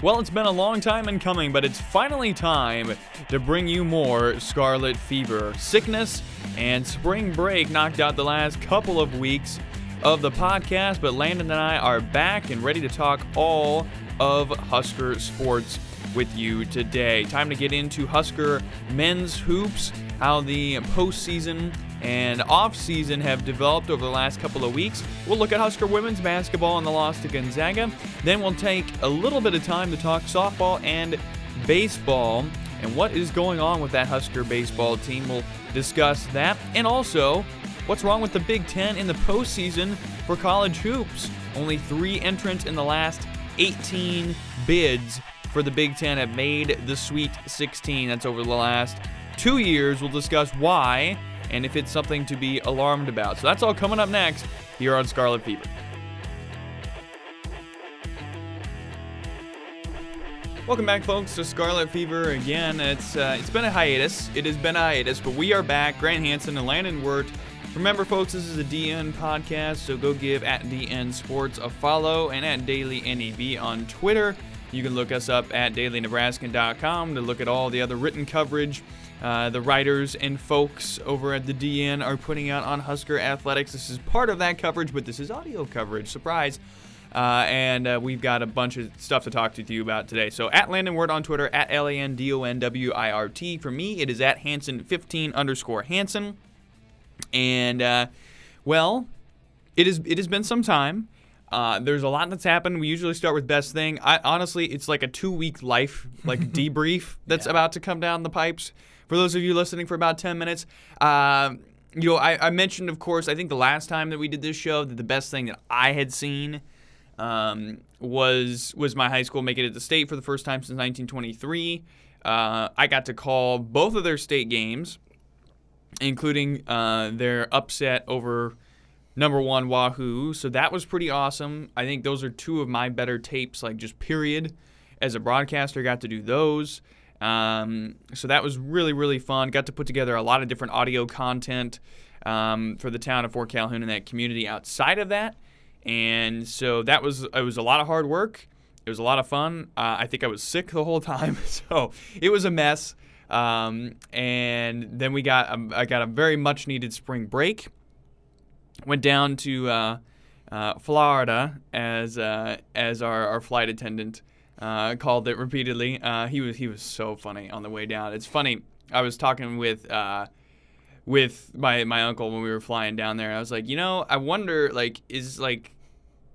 Well, it's been a long time in coming, but it's finally time to bring you more Scarlet Fever. Sickness and spring break knocked out the last couple of weeks of the podcast, but Landon and I are back and ready to talk all of Husker sports with you today. Time to get into Husker men's hoops, how the postseason and off-season have developed over the last couple of weeks. We'll look at Husker women's basketball and the loss to Gonzaga. Then we'll take a little bit of time to talk softball and baseball and what is going on with that Husker baseball team. We'll discuss that and also what's wrong with the Big Ten in the postseason for college hoops. Only three entrants in the last 18 bids for the Big Ten have made the Sweet 16. That's over the last two years. We'll discuss why and if it's something to be alarmed about. So that's all coming up next here on Scarlet Fever. Welcome back, folks, to Scarlet Fever again. It's uh, it's been a hiatus. It has been a hiatus, but we are back. Grant Hanson and Landon Wirt. Remember, folks, this is a DN podcast, so go give at DN Sports a follow and at Daily NEB on Twitter. You can look us up at dailynebraskan.com to look at all the other written coverage uh, the writers and folks over at the DN are putting out on Husker Athletics. This is part of that coverage, but this is audio coverage. Surprise. Uh, and uh, we've got a bunch of stuff to talk to you about today. So at Landon Wirt on Twitter, at L A N D O N W I R T. For me, it is at Hanson15 underscore Hanson. And, uh, well, it, is, it has been some time. Uh, there's a lot that's happened. We usually start with best thing. I honestly, it's like a two week life like debrief that's yeah. about to come down the pipes for those of you listening for about 10 minutes, uh, you know, I, I, mentioned, of course, I think the last time that we did this show, that the best thing that I had seen um, was was my high school making it to state for the first time since 1923. Uh, I got to call both of their state games, including uh, their upset over number one Wahoo. So that was pretty awesome. I think those are two of my better tapes, like just period. As a broadcaster, got to do those. Um, so that was really, really fun. Got to put together a lot of different audio content um, for the town of Fort Calhoun and that community outside of that. And so that was it was a lot of hard work. It was a lot of fun. Uh, I think I was sick the whole time, so it was a mess. Um, and then we got I got a very much needed spring break. Went down to uh, uh, Florida as uh, as our, our flight attendant uh, called it repeatedly. Uh, he was he was so funny on the way down. It's funny. I was talking with with my my uncle when we were flying down there. I was like, you know, I wonder like is like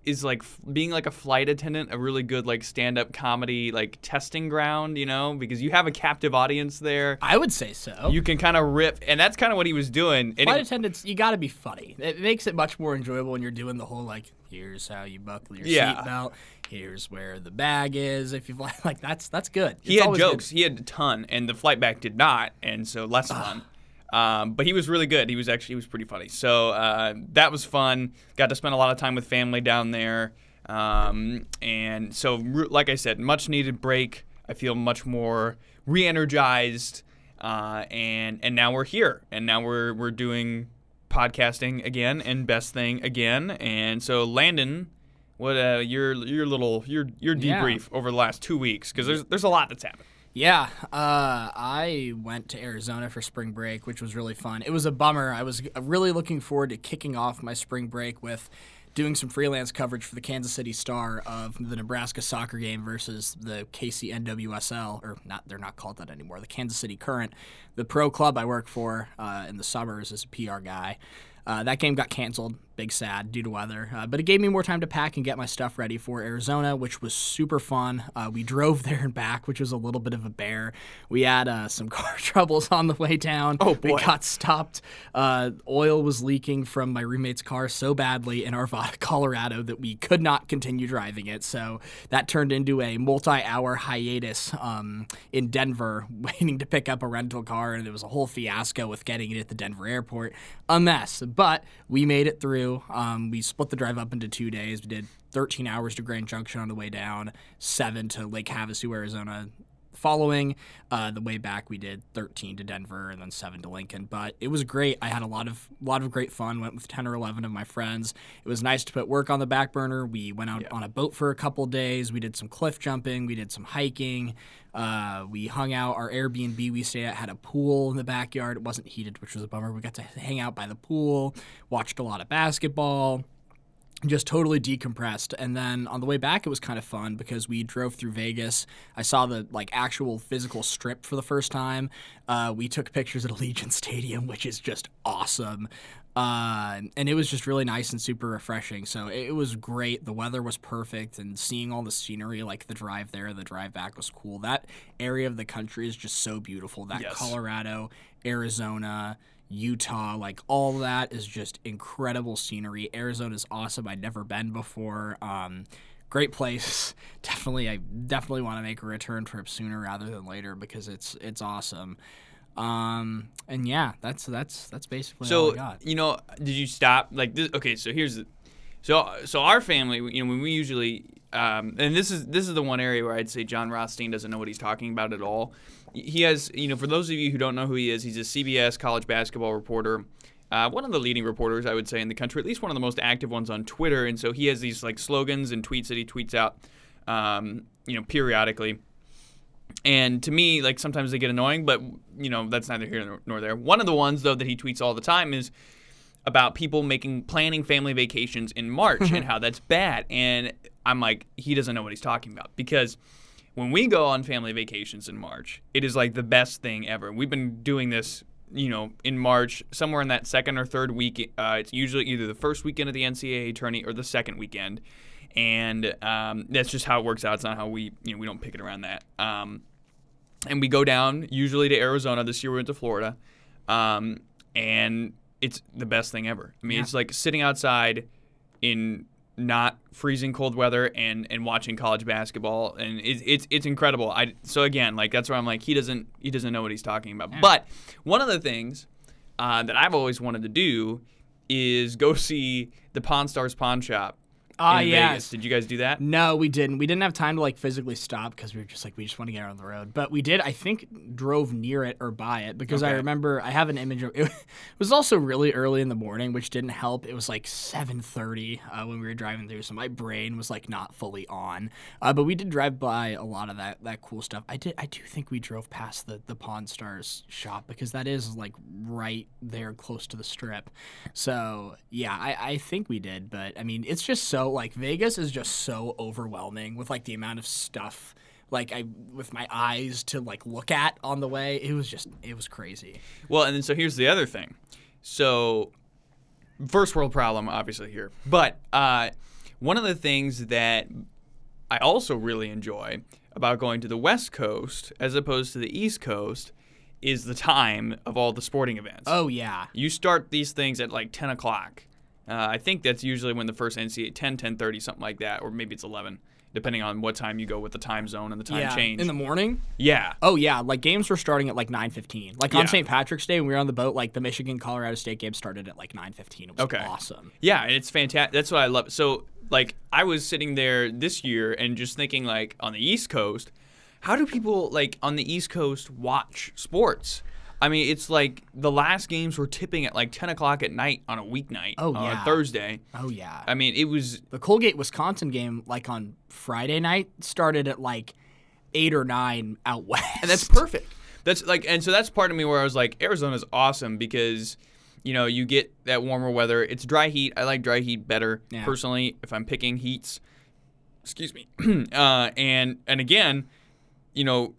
is like f- being like a flight attendant a really good like stand up comedy like testing ground, you know, because you have a captive audience there. I would say so. You can kind of rip, and that's kind of what he was doing. Flight it, attendants, you got to be funny. It makes it much more enjoyable when you're doing the whole like, here's how you buckle your yeah. seatbelt here's where the bag is. If you fly, like that's that's good. He had jokes. Good. He had a ton, and the flight back did not, and so less fun. Um, but he was really good. He was actually he was pretty funny. So uh, that was fun. Got to spend a lot of time with family down there, um, and so like I said, much needed break. I feel much more re-energized, uh, and and now we're here, and now we're we're doing podcasting again and best thing again, and so Landon what uh, your your little your your debrief yeah. over the last two weeks because there's there's a lot that's happened. Yeah, uh, I went to Arizona for spring break, which was really fun. It was a bummer. I was really looking forward to kicking off my spring break with doing some freelance coverage for the Kansas City Star of the Nebraska soccer game versus the KCNWSL, or not, they're not called that anymore, the Kansas City Current, the pro club I work for uh, in the suburbs as a PR guy. Uh, that game got canceled big sad due to weather. Uh, but it gave me more time to pack and get my stuff ready for Arizona, which was super fun. Uh, we drove there and back, which was a little bit of a bear. We had uh, some car troubles on the way down. Oh, boy. We got stopped. Uh, oil was leaking from my roommate's car so badly in Arvada, Colorado, that we could not continue driving it. So that turned into a multi hour hiatus um, in Denver, waiting to pick up a rental car. And there was a whole fiasco with getting it at the Denver airport. A mess. But we made it through. Um, we split the drive up into two days. We did 13 hours to Grand Junction on the way down, seven to Lake Havasu, Arizona, following. Uh, the way back, we did 13 to Denver and then seven to Lincoln. But it was great. I had a lot of lot of great fun. Went with 10 or 11 of my friends. It was nice to put work on the back burner. We went out on a boat for a couple days. We did some cliff jumping. We did some hiking. Uh, we hung out. Our Airbnb we stayed at had a pool in the backyard. It wasn't heated, which was a bummer. We got to hang out by the pool. Watched a lot of basketball just totally decompressed. And then on the way back it was kind of fun because we drove through vegas. I saw the like actual physical strip for the first time. Uh, we took pictures at allegiant stadium which is just awesome. Uh, and it was just really nice and super refreshing. So it, it was great. The weather was perfect and seeing all the scenery like the drive there the drive back was cool. That area of the country is just so beautiful. That Yes. colorado arizona Utah, like all that is just incredible scenery. Arizona's awesome. I'd never been before. Um, great place. Definitely, I definitely want to make a return trip sooner rather than later because it's it's awesome. Um, and yeah, that's that's that's basically all I So got. you know, did you stop like this? Okay, so here's the, so so our family, you know, when we usually, um, and this is this is the one area where I'd say Jon Rothstein doesn't know what he's talking about at all. He has, you know, for those of you who don't know who he is, he's a CBS college basketball reporter. Uh, one of the leading reporters, I would say, in the country, at least one of the most active ones on Twitter. And so he has these like slogans and tweets that he tweets out, um, you know, periodically. And to me, like sometimes they get annoying, but you know that's neither here nor- nor there. One of the ones though that he tweets all the time is about people making planning family vacations in March and how that's bad. And I'm like, he doesn't know what he's talking about because when we go on family vacations in March, it is like the best thing ever. We've been doing this, you know, in March, somewhere in that second or third week. Uh, it's usually either the first weekend of the NCAA tourney or the second weekend, and um, that's just how it works out. It's not how we, you know, we don't pick it around that. Um, and we go down usually to Arizona. This year we went to Florida, um, and it's the best thing ever. I mean, Yeah. it's like sitting outside in not freezing cold weather and and watching college basketball, and it's it's it's incredible. I so again like that's where I'm like he doesn't he doesn't know what he's talking about. But one of the things uh, that I've always wanted to do is go see the Pawn Stars Pawn Shop. Ah, in yes. Vegas. Did you guys do that? No, we didn't. We didn't have time to like physically stop because we were just like we just want to get out on the road. But we did. I think drove near it or by it because I remember I have an image of it. was also really early in the morning, which didn't help. It was like 7:30 uh, when we were driving through, so my brain was like not fully on. Uh, but we did drive by a lot of that that cool stuff. I did. I do think we drove past the the Pawn Stars shop because that is like right there close to the strip. So yeah, I, I think we did. But I mean, it's just so like Vegas is just so overwhelming with like the amount of stuff like I with my eyes to like look at on the way. It was just it was crazy. Well, and then so here's the other thing. So, first world problem, obviously here, but uh, one of the things that I also really enjoy about going to the West Coast as opposed to the East Coast is the time of all the sporting events. Oh yeah. You start these things at like 10 o'clock. Uh, I think that's usually when the first NCAA 10, 10:30, something like that, or maybe it's 11, depending on what time you go with the time zone and the time yeah. change. In the morning? yeah. Oh yeah, like games were starting at like 9:15. Like Yeah. on St. Patrick's Day when we were on the boat, like the Michigan Colorado State game started at like 9:15. It was Okay. awesome. Yeah, and it's fantastic. That's what I love. So, like, I was sitting there this year and just thinking, like, on the East Coast, how do people, like, on the East Coast watch sports? I mean, it's like the last games were tipping at like 10 o'clock at night on a weeknight Oh, on yeah. a Thursday. Oh yeah. I mean, it was, the Colgate Wisconsin game like on Friday night started at like 8 or 9 out west. and that's perfect. That's like, and so that's part of me where I was like, Arizona's awesome because, you know, you get that warmer weather. It's dry heat. I like dry heat better Yeah. personally if I'm picking heats. Excuse me. uh, and and again, you know,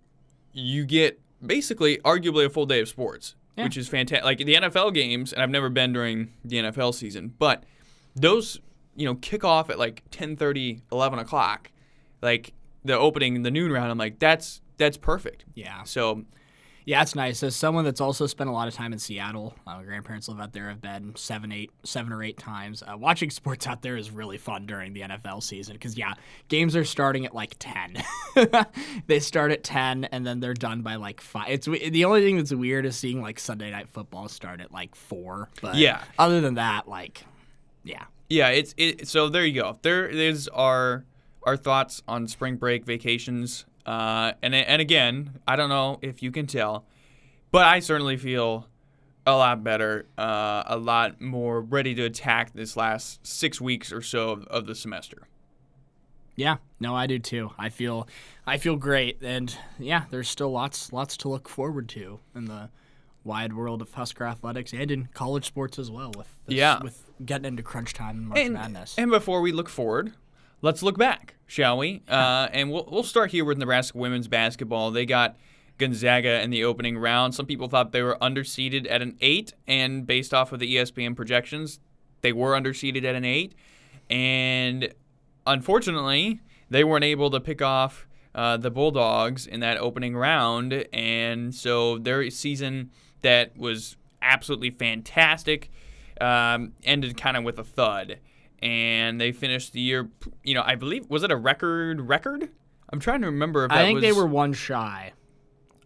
you get basically arguably a full day of sports, Yeah. which is fantastic. Like the NFL games, and I've never been during the NFL season, but those you know kick off at like 10:30, 11 o'clock, like the opening, the noon round. I'm like, that's that's perfect. yeah. So Yeah, it's nice. As someone that's also spent a lot of time in Seattle, uh, my grandparents live out there. I've been seven, eight, seven or eight times. Uh, watching sports out there is really fun during the NFL season because yeah, games are starting at like ten. they start at ten and then they're done by like five. It's the only thing that's weird is seeing like Sunday night football start at like four. But Yeah. other than that, like, yeah, yeah, it's it. So there you go. There is our our thoughts on spring break vacations. Uh, and and again, I don't know if you can tell, but I certainly feel a lot better, uh, a lot more ready to attack this last six weeks or so of, of the semester. Yeah, no, I do too. I feel, I feel great, and yeah, there's still lots, lots to look forward to in the wide world of Husker athletics and in college sports as well. With this, Yeah. with getting into crunch time and March And, Madness. and before we look forward, let's look back, shall we? Uh, and we'll we'll start here with Nebraska women's basketball. They got Gonzaga in the opening round. Some people thought they were underseeded at an eight, and based off of the ESPN projections, they were underseeded at an eight. And unfortunately, they weren't able to pick off uh, the Bulldogs in that opening round, and so their season that was absolutely fantastic um, ended kind of with a thud. And they finished the year, you know, I believe was it a record record? I'm trying to remember if that I think they were one shy.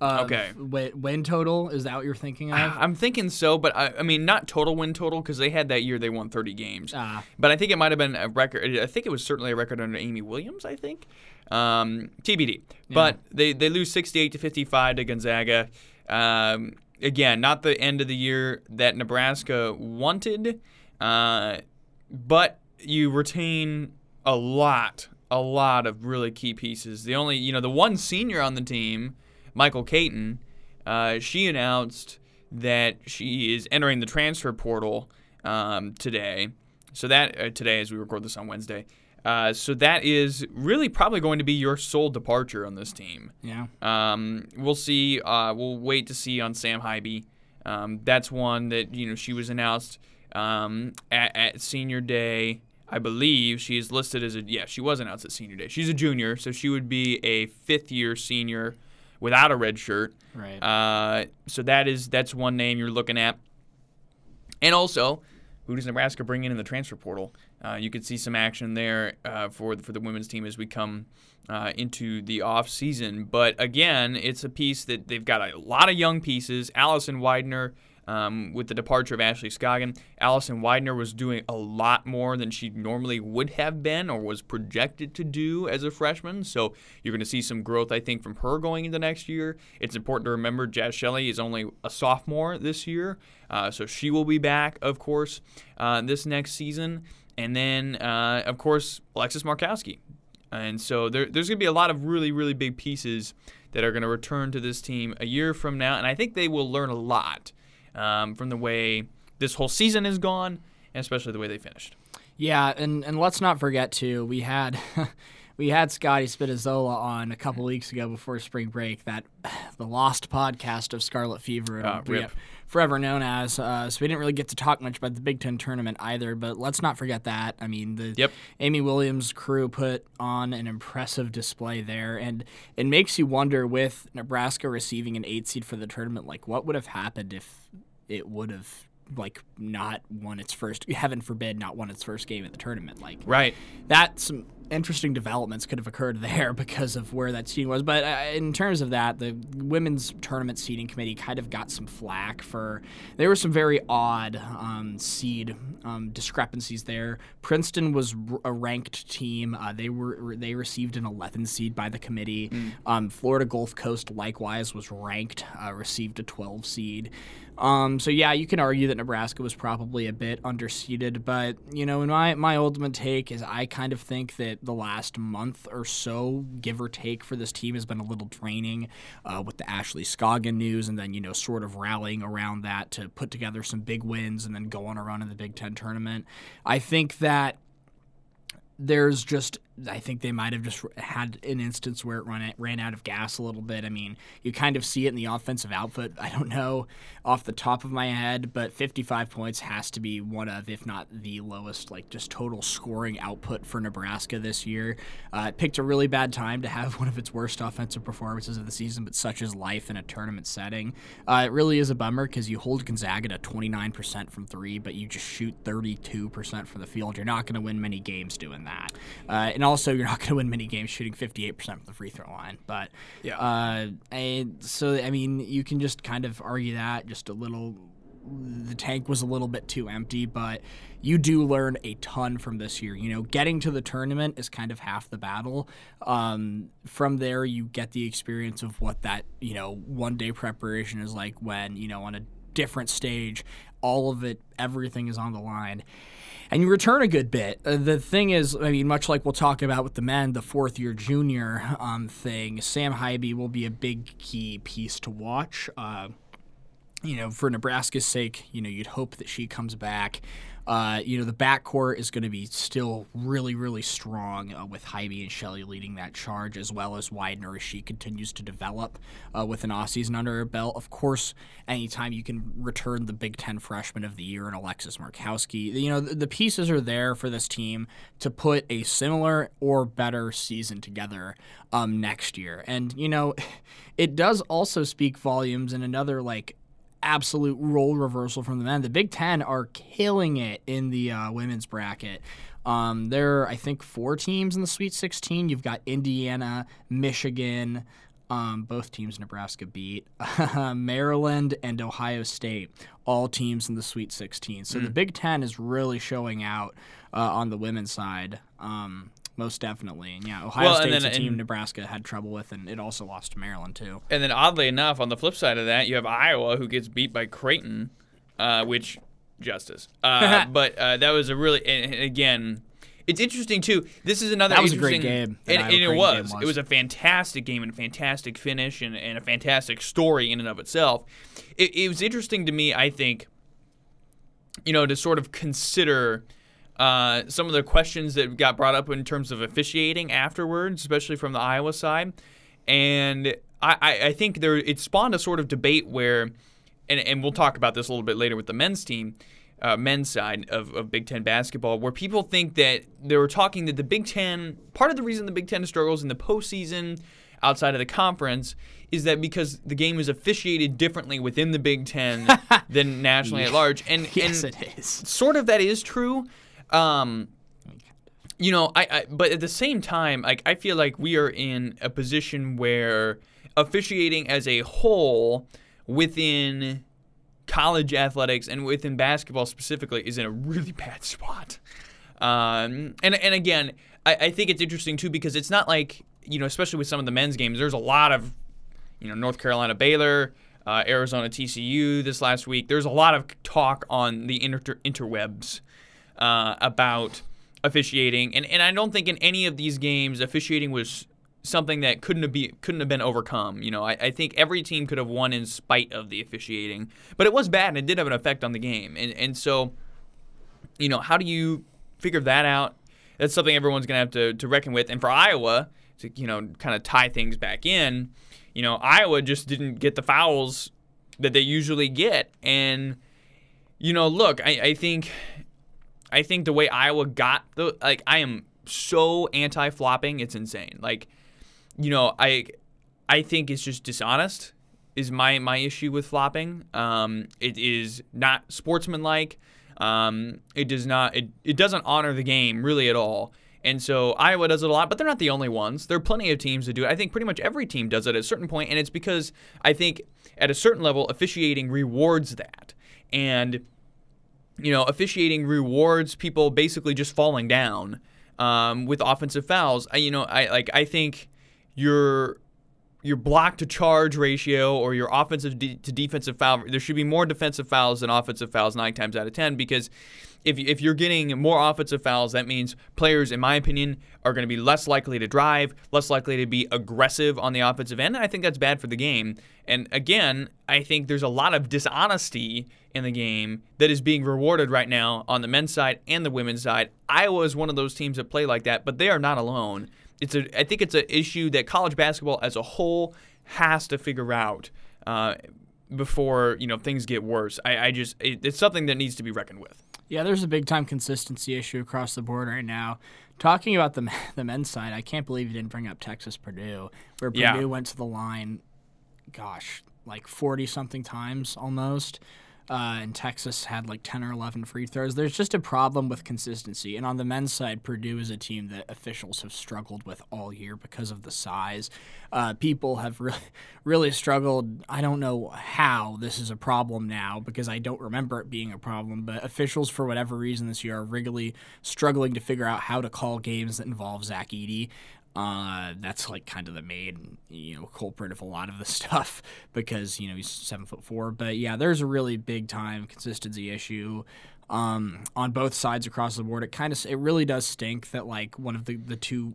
Okay. Win, win total is that what you're thinking of? I'm thinking so, but I, I mean, not total win total because they had that year they won 30 games. Ah. But I think it might have been a record. I think it was certainly a record under Amy Williams. I think um, TBD. But they they lose 68 to 55 to Gonzaga. Um, again, not the end of the year that Nebraska wanted, uh, but you retain a lot, a lot of really key pieces. The only, you know, the one senior on the team, Mi'Cole Cayton, uh, she announced that she is entering the transfer portal um, today. So that uh, today, as we record this on Wednesday, uh, so that is really probably going to be your sole departure on this team. yeah. Um, we'll see. Uh, we'll wait to see on Sam Haiby. Um, that's one that you know she was announced um, at, at senior day. I believe she is listed as a yeah. She was announced at senior day. She's a junior, so she would be a fifth year senior without a red shirt. Right. Uh, so that is that's one name you're looking at. And also, who does Nebraska bring in in the transfer portal? Uh, you could see some action there uh, for the, for the women's team as we come uh, into the off season. But again, it's a piece that they've got a lot of young pieces. Allison Weidner. Um, with the departure of Ashley Scoggin, Allison Weidner was doing a lot more than she normally would have been or was projected to do as a freshman. So you're going to see some growth, I think, from her going into next year. It's important to remember Jaz Shelley is only a sophomore this year, uh, so she will be back, of course, uh, this next season. And then, uh, of course, Alexis Markowski. And so there, there's going to be a lot of really, really big pieces that are going to return to this team a year from now. And I think they will learn a lot um, from the way this whole season has gone, and especially the way they finished. Yeah, and, and let's not forget too, we had we had Scotty Spinazzola on a couple weeks ago before spring break. That the lost podcast of Scarlet Fever, rip. forever known as. Uh, so we didn't really get to talk much about the Big Ten tournament either. But let's not forget that. I mean, the Yep. Amy Williams crew put on an impressive display there, and it makes you wonder with Nebraska receiving an eight seed for the tournament, like what would have happened if it would have like not won its first heaven forbid not won its first game at the tournament like Right. that some interesting developments could have occurred there because of where that seeding was. But uh, in terms of that, the women's tournament seeding committee kind of got some flack for there were some very odd um, seed um, discrepancies there. Princeton was r- a ranked team; uh, they were they received an 11 seed by the committee. Um, Florida Gulf Coast likewise was ranked, uh, received a 12 seed. Um, so yeah, you can argue that Nebraska was probably a bit underseeded, but you know, in my my ultimate take is I kind of think that the last month or so, give or take, for this team has been a little draining uh, with the Ashley Scoggin news, and then you know, sort of rallying around that to put together some big wins and then go on a run in the Big Ten tournament. I think that there's just I think they might have just had an instance where it run ran out of gas a little bit. I mean, you kind of see it in the offensive output. I don't know off the top of my head, but 55 points has to be one of, if not the lowest, like just total scoring output for Nebraska this year. Uh, it picked a really bad time to have one of its worst offensive performances of the season, but such is life in a tournament setting. Uh, it really is a bummer because you hold Gonzaga to 29% from three, but you just shoot 32% from the field. You're not going to win many games doing that. Uh, and also, you're not going to win many games shooting 58% from the free throw line. But Yeah. uh, and so I mean, you can just kind of argue that just a little the tank was a little bit too empty, but you do learn a ton from this year. You know, getting to the tournament is kind of half the battle. Um, from there, you get the experience of what that, you know, one day preparation is like when, you know, on a different stage, all of it, everything is on the line and you return a good bit. Uh, the thing is, I mean, much like we'll talk about with the men, the fourth year junior um, thing, Sam Haiby will be a big key piece to watch. Uh, you know, for Nebraska's sake, you know, you'd hope that she comes back. Uh, you know, the backcourt is going to be still really, really strong uh, with Haiby and Shelley leading that charge, as well as Weidner as she continues to develop uh, with an off season under her belt. Of course, anytime you can return the Big Ten freshman of the year and Alexis Markowski, you know, the, the pieces are there for this team to put a similar or better season together um, next year. And, you know, it does also speak volumes in another, like, absolute role reversal from the men. The Big Ten are killing it in the uh, women's bracket. Um, there are, I think, four teams in the Sweet 16. You've got Indiana, Michigan, um, both teams Nebraska beat, Maryland, and Ohio State, all teams in the Sweet 16. So mm. the Big Ten is really showing out uh, on the women's side. Um, most definitely. And yeah, Ohio well, State's then, a team and, Nebraska had trouble with, and it also lost to Maryland too. And then oddly enough, on the flip side of that, you have Iowa who gets beat by Creighton, uh, which justice. Uh, but uh, that was a really and, and again. It's interesting too. This is another. That was a great game, and, and it was. was. It was a fantastic game and a fantastic finish and, and a fantastic story in and of itself. It, it was interesting to me. I think, you know, to sort of consider uh, some of the questions that got brought up in terms of officiating afterwards, especially from the Iowa side. And I, I think there it spawned a sort of debate where, and, and we'll talk about this a little bit later with the men's team, uh, men's side of, of Big Ten basketball, where people think that they were talking that the Big Ten, part of the reason the Big Ten struggles in the postseason outside of the conference is that because the game is officiated differently within the Big Ten than nationally at large. And, yes, and it is. Sort of that is true. Um, you know, I, I but at the same time, like I feel like we are in a position where officiating as a whole within college athletics and within basketball specifically is in a really bad spot. Um, and and again, I, I think it's interesting too because it's not like you know, especially with some of the men's games, there's a lot of you know North Carolina Baylor. Uh, Arizona TCU this last week. There's a lot of talk on the inter- interwebs uh, about officiating, and and I don't think in any of these games officiating was something that couldn't have be couldn't have been overcome. You know, I, I think every team could have won in spite of the officiating, but it was bad and it did have an effect on the game. And and so, you know, how do you figure that out? That's something everyone's gonna have to to reckon with. And for Iowa to you know kind of tie things back in, you know, Iowa just didn't get the fouls that they usually get, and you know, look, I, I think I think the way Iowa got the like I am so anti flopping, it's insane. Like, you know, I I think it's just dishonest is my my issue with flopping. Um, it is not sportsmanlike. Um, it does not it, it doesn't honor the game really at all. And so Iowa does it a lot, but they're not the only ones. There are plenty of teams that do it. I think pretty much every team does it at a certain point, and it's because I think at a certain level officiating rewards that. And you know, officiating rewards people basically just falling down um, with offensive fouls. I, you know, I like I think your your block to charge ratio or your offensive de- to defensive foul there should be more defensive fouls than offensive fouls nine times out of ten because if, if you're getting more offensive fouls, that means players, in my opinion, are going to be less likely to drive, less likely to be aggressive on the offensive end. And I think that's bad for the game. And again, I think there's a lot of dishonesty in the game that is being rewarded right now on the men's side and the women's side. Iowa is one of those teams that play like that, but they are not alone. It's a, I think it's an issue that college basketball as a whole has to figure out uh, before you know things get worse. I, I just it, it's something that needs to be reckoned with. Yeah, there's a big time consistency issue across the board right now. Talking about the the men's side, I can't believe you didn't bring up Texas Purdue, where Purdue went to the line, gosh, like forty something times almost. Uh, and Texas had like 10 or 11 free throws. There's just a problem with consistency. And on the men's side, Purdue is a team that officials have struggled with all year because of the size. Uh, people have really, really struggled. I don't know how this is a problem now because I don't remember it being a problem, but officials, for whatever reason this year, are really struggling to figure out how to call games that involve Zach Edey. Uh, that's like kind of the main you know culprit of a lot of the stuff because you know he's seven foot four. But yeah, there's a really big time consistency issue um, on both sides across the board. It kind of it really does stink that like one of the the two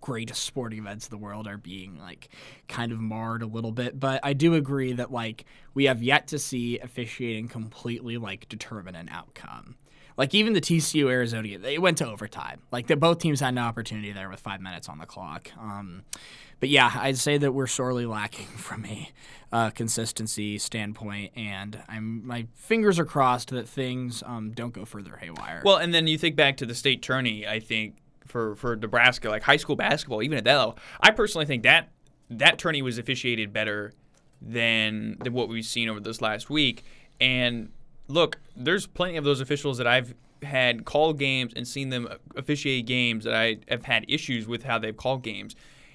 greatest sporting events of the world are being like kind of marred a little bit. But I do agree that like we have yet to see officiating completely like determine an outcome. Like even the TCU Arizona, they went to overtime. Like the, both teams had an opportunity there with five minutes on the clock. Um, but yeah, I'd say that we're sorely lacking from a uh, consistency standpoint, and I'm my fingers are crossed that things um, don't go further haywire. Well, and then you think back to the state tourney. I think for for Nebraska, like high school basketball, even at that level, I personally think that that tourney was officiated better than than what we've seen over this last week, and look, there's plenty of those officials that I've had call games and seen them officiate games that I have had issues with how they've called games.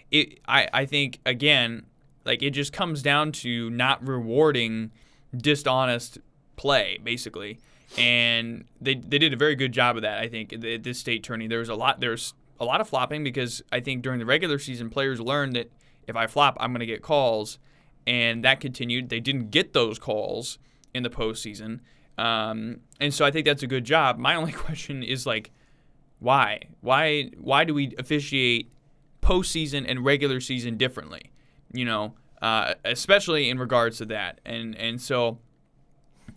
It, I, I think again, like it just comes down to not rewarding dishonest play, basically. And they, they did a very good job of that. I think at this state tourney, there was a lot there's a lot of flopping because I think during the regular season, players learned that if I flop, I'm going to get calls, and that continued. They didn't get those calls in the postseason. Um, and so I think that's a good job. My only question is like, why? Why? Why do we officiate postseason and regular season differently? You know, uh, especially in regards to that. And and so,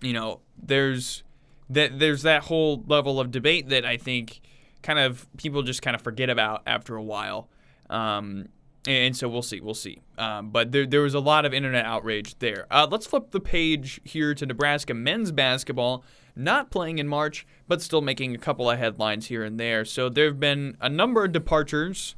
you know, there's that there's that whole level of debate that I think kind of people just kind of forget about after a while. Um, and so we'll see, we'll see. Um, but there, there was a lot of internet outrage there. Uh, let's flip the page here to Nebraska men's basketball, not playing in March, but still making a couple of headlines here and there. So there have been a number of departures.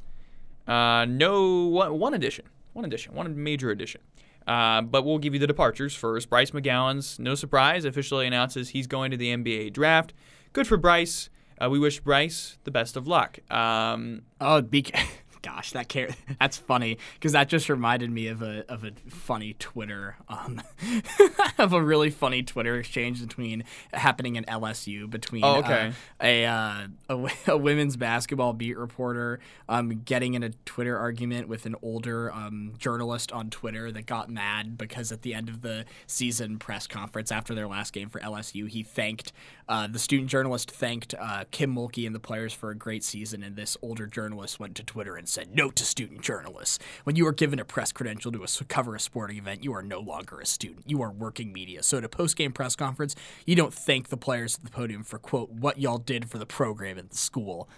Uh, no, one, one addition, one addition, one major addition. Uh, but we'll give you the departures first. Bryce McGowens, no surprise, officially announces he's going to the NBA draft. Good for Bryce. Uh, we wish Bryce the best of luck. Um, oh, be gosh, that car- that's funny because that just reminded me of a of a funny Twitter um, of a really funny Twitter exchange between happening in LSU between oh, okay. uh, a, uh, a, a women's basketball beat reporter um, getting in a Twitter argument with an older um, journalist on Twitter that got mad because at the end of the season press conference after their last game for LSU, he thanked uh, the student journalist thanked uh, Kim Mulkey and the players for a great season, and this older journalist went to Twitter and said, Note to student journalists. When you are given a press credential to a, cover a sporting event, you are no longer a student. You are working media. So at a post game press conference, you don't thank the players at the podium for, quote, what y'all did for the program at the school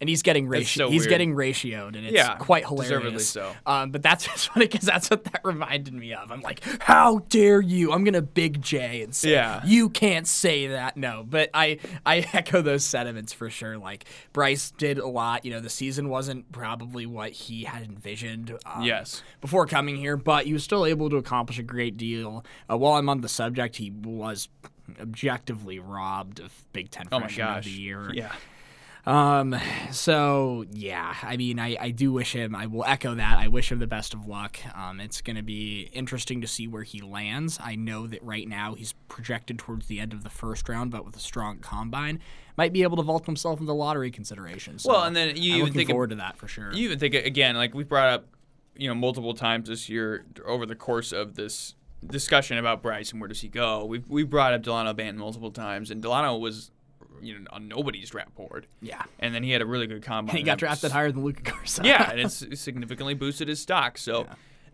and he's getting ratio. so he's weird. getting ratioed, and it's Yeah, quite deservedly hilarious. so. Um, but that's just funny because that's what that reminded me of. I'm like, how dare you? I'm gonna big J and say, Yeah. you can't say that. No, but I I echo those sentiments for sure. Like Bryce did a lot. You know, the season wasn't probably what he had envisioned. Um, Yes. Before coming here, but he was still able to accomplish a great deal. Uh, while I'm on the subject, he was objectively robbed of Big Ten oh Freshman of the Year. Yeah. Um, so yeah, I mean, I, I do wish him, I will echo that. I wish him the best of luck. Um, it's going to be interesting to see where he lands. I know that right now he's projected towards the end of the first round, but with a strong combine, might be able to vault himself into lottery considerations. So Well, and then you I'm even think of- forward to that for sure. You even think again, like we've brought up, you know, multiple times this year over the course of this discussion about Bryce and where does he go. We we brought up Delano Banton multiple times, and Delano was, you know, on nobody's draft board, yeah. and then he had a really good combine. He got and drafted higher than Luka Garza. yeah, and it's significantly boosted his stock. So,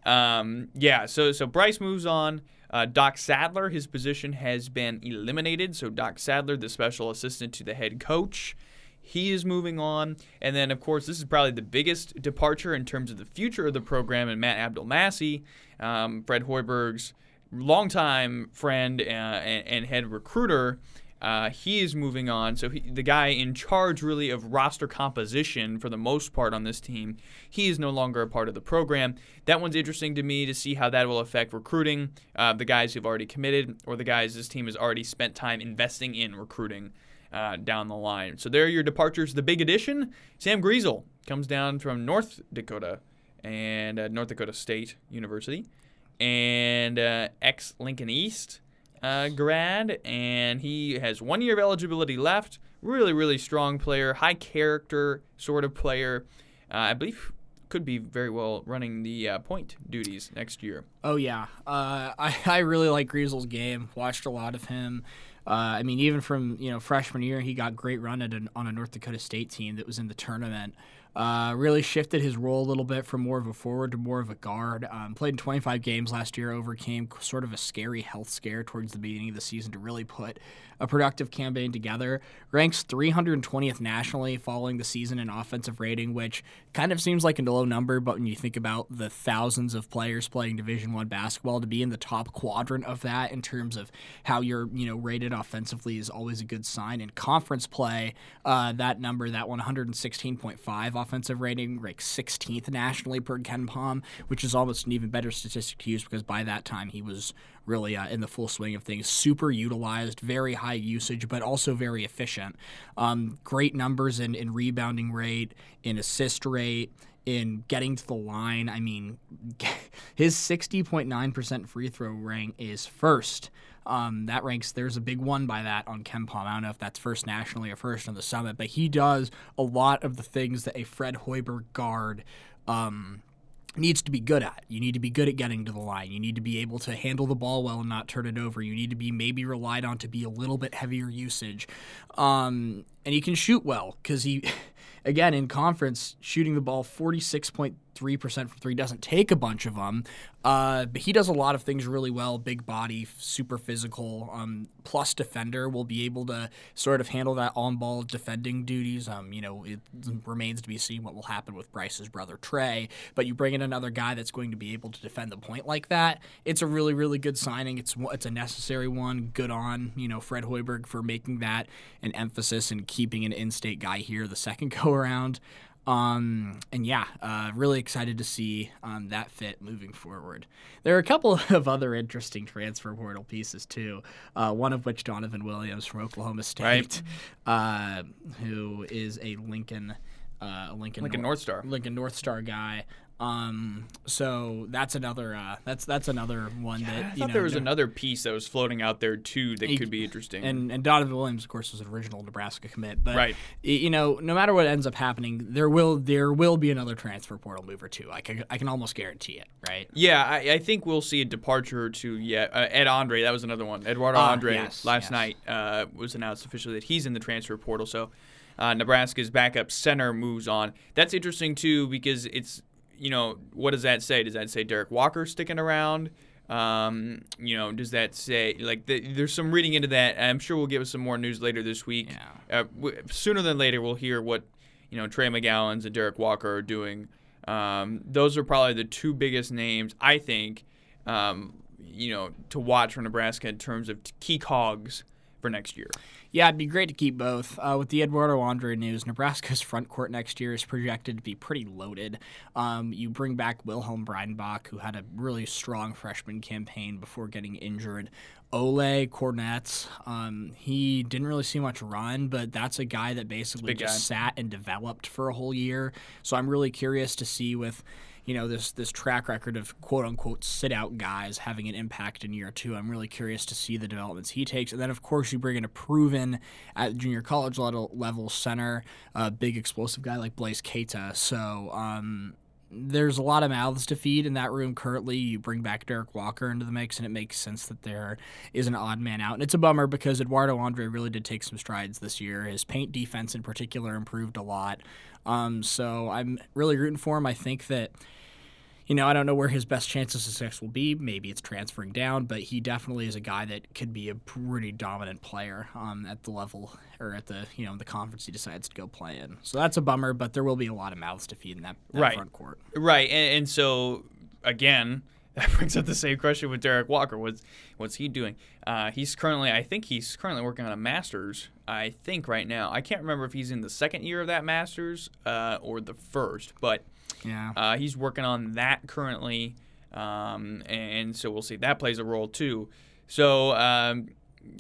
yeah, um, yeah so so Bryce moves on. Uh, Doc Sadler, his position has been eliminated. So Doc Sadler, the special assistant to the head coach, he is moving on. And then, of course, this is probably the biggest departure in terms of the future of the program. And Matt Abdelmassih, um, Fred Hoiberg's longtime friend uh, and, and head recruiter, Uh, he is moving on. So he, the guy in charge, really, of roster composition for the most part on this team, he is no longer a part of the program. That one's interesting to me to see how that will affect recruiting. Uh, the guys who've already committed, or the guys this team has already spent time investing in recruiting. Uh, down the line. So there are your departures. The big addition, Sam Griesel comes down from North Dakota and uh, North Dakota State University, and uh, ex Lincoln East uh, grad, and he has one year of eligibility left. Really, really strong player, high character sort of player. Uh, I believe could be very well running the uh, point duties next year. Oh yeah, uh, I I really like Griesel's game. Watched a lot of him. Uh, I mean, even from you know freshman year, he got great run at an, on a North Dakota State team that was in the tournament. Uh, really shifted his role a little bit from more of a forward to more of a guard. Um, played in 25 games last year, overcame sort of a scary health scare towards the beginning of the season to really put a productive campaign together. Ranks 320th nationally following the season in offensive rating, which kind of seems like a low number, but when you think about the thousands of players playing Division One basketball, to be in the top quadrant of that in terms of how you're you know rated offensively is always a good sign. In conference play, uh, that number, that 116.5 offensive rating, ranks 16th nationally per KenPom, which is almost an even better statistic to use because by that time he was really uh, in the full swing of things. Super utilized, very high usage, but also very efficient. Um, great numbers in, in rebounding rate, in assist rate in getting to the line. I mean, his 60.9% free throw rank is first. Um, that ranks, there's a big one by that on KenPom. I don't know if that's first nationally or first on the summit, but he does a lot of the things that a Fred Hoiberg guard um, needs to be good at. You need to be good at getting to the line. You need to be able to handle the ball well and not turn it over. You need to be maybe relied on to be a little bit heavier usage. Um, and he can shoot well because he, again, in conference, shooting the ball 46.3% from three doesn't take a bunch of them. Uh, but he does a lot of things really well. Big body, super physical, um, plus defender will be able to sort of handle that on-ball defending duties. Um, you know, it remains to be seen what will happen with Bryce's brother Trey. But you bring in another guy that's going to be able to defend the point like that. It's a really, really good signing. It's it's a necessary one. Good on you know Fred Hoiberg for making that an emphasis and keeping an in-state guy here the second go around. Um, and yeah, uh, really excited to see um, that fit moving forward. There are a couple of other interesting transfer portal pieces too. Uh, one of which Donovan Williams from Oklahoma State, right. uh, who is a Lincoln. Uh, Lincoln, Lincoln North Star, Lincoln North Star guy. Um, so that's another uh, that's that's another one yeah, that I thought know, there was another piece that was floating out there too that he, could be interesting. And and Donovan Williams, of course, was an original Nebraska commit. But right. you know, no matter what ends up happening, there will there will be another transfer portal move or two. I can I can almost guarantee it. Right. Yeah, I, I think we'll see a departure or two yet. Uh, Ed Andre, that was another one. Eduardo uh, Andre yes, last yes. night uh, was announced officially that he's in the transfer portal. So. Uh, Nebraska's backup center moves on. That's interesting too because it's you know, what does that say? Does that say Derek Walker sticking around? Um, you know, does that say like the, there's some reading into that? I'm sure we'll give us some more news later this week. Yeah. Uh, w- sooner than later, we'll hear what you know Trey McGowens and Derek Walker are doing. Um, those are probably the two biggest names I think. Um, you know, to watch for Nebraska in terms of key cogs for next year. Yeah, it'd be great to keep both. Uh, with the Eduardo Andre news, Nebraska's front court next year is projected to be pretty loaded. Um, you bring back Wilhelm Breidenbach, who had a really strong freshman campaign before getting injured. Ole Kornetz, um, he didn't really see much run, but that's a guy that basically just guy. sat and developed for a whole year. So I'm really curious to see with you know this this track record of quote unquote sit out guys having an impact in year two. I'm really curious to see the developments he takes, and then of course you bring in a proven at junior college level level center, a big explosive guy like Blaise Keita. So um, there's a lot of mouths to feed in that room currently. You bring back Derek Walker into the mix, and it makes sense that there is an odd man out. And it's a bummer because Eduardo Andre really did take some strides this year. His paint defense, in particular, improved a lot. Um, so I'm really rooting for him. I think that you know, I don't know where his best chance of success will be. Maybe it's transferring down, but he definitely is a guy that could be a pretty dominant player um, at the level or at the you know the conference he decides to go play in. So that's a bummer, but there will be a lot of mouths to feed in that, that right. front court. Right, and, and so again, that brings up the same question with Derek Walker. What's what's he doing? Uh, he's currently, I think he's currently working on a master's. I think right now. I can't remember if he's in the second year of that master's uh, or the first, but Yeah. uh, he's working on that currently, um, and so we'll see. That plays a role too. So um,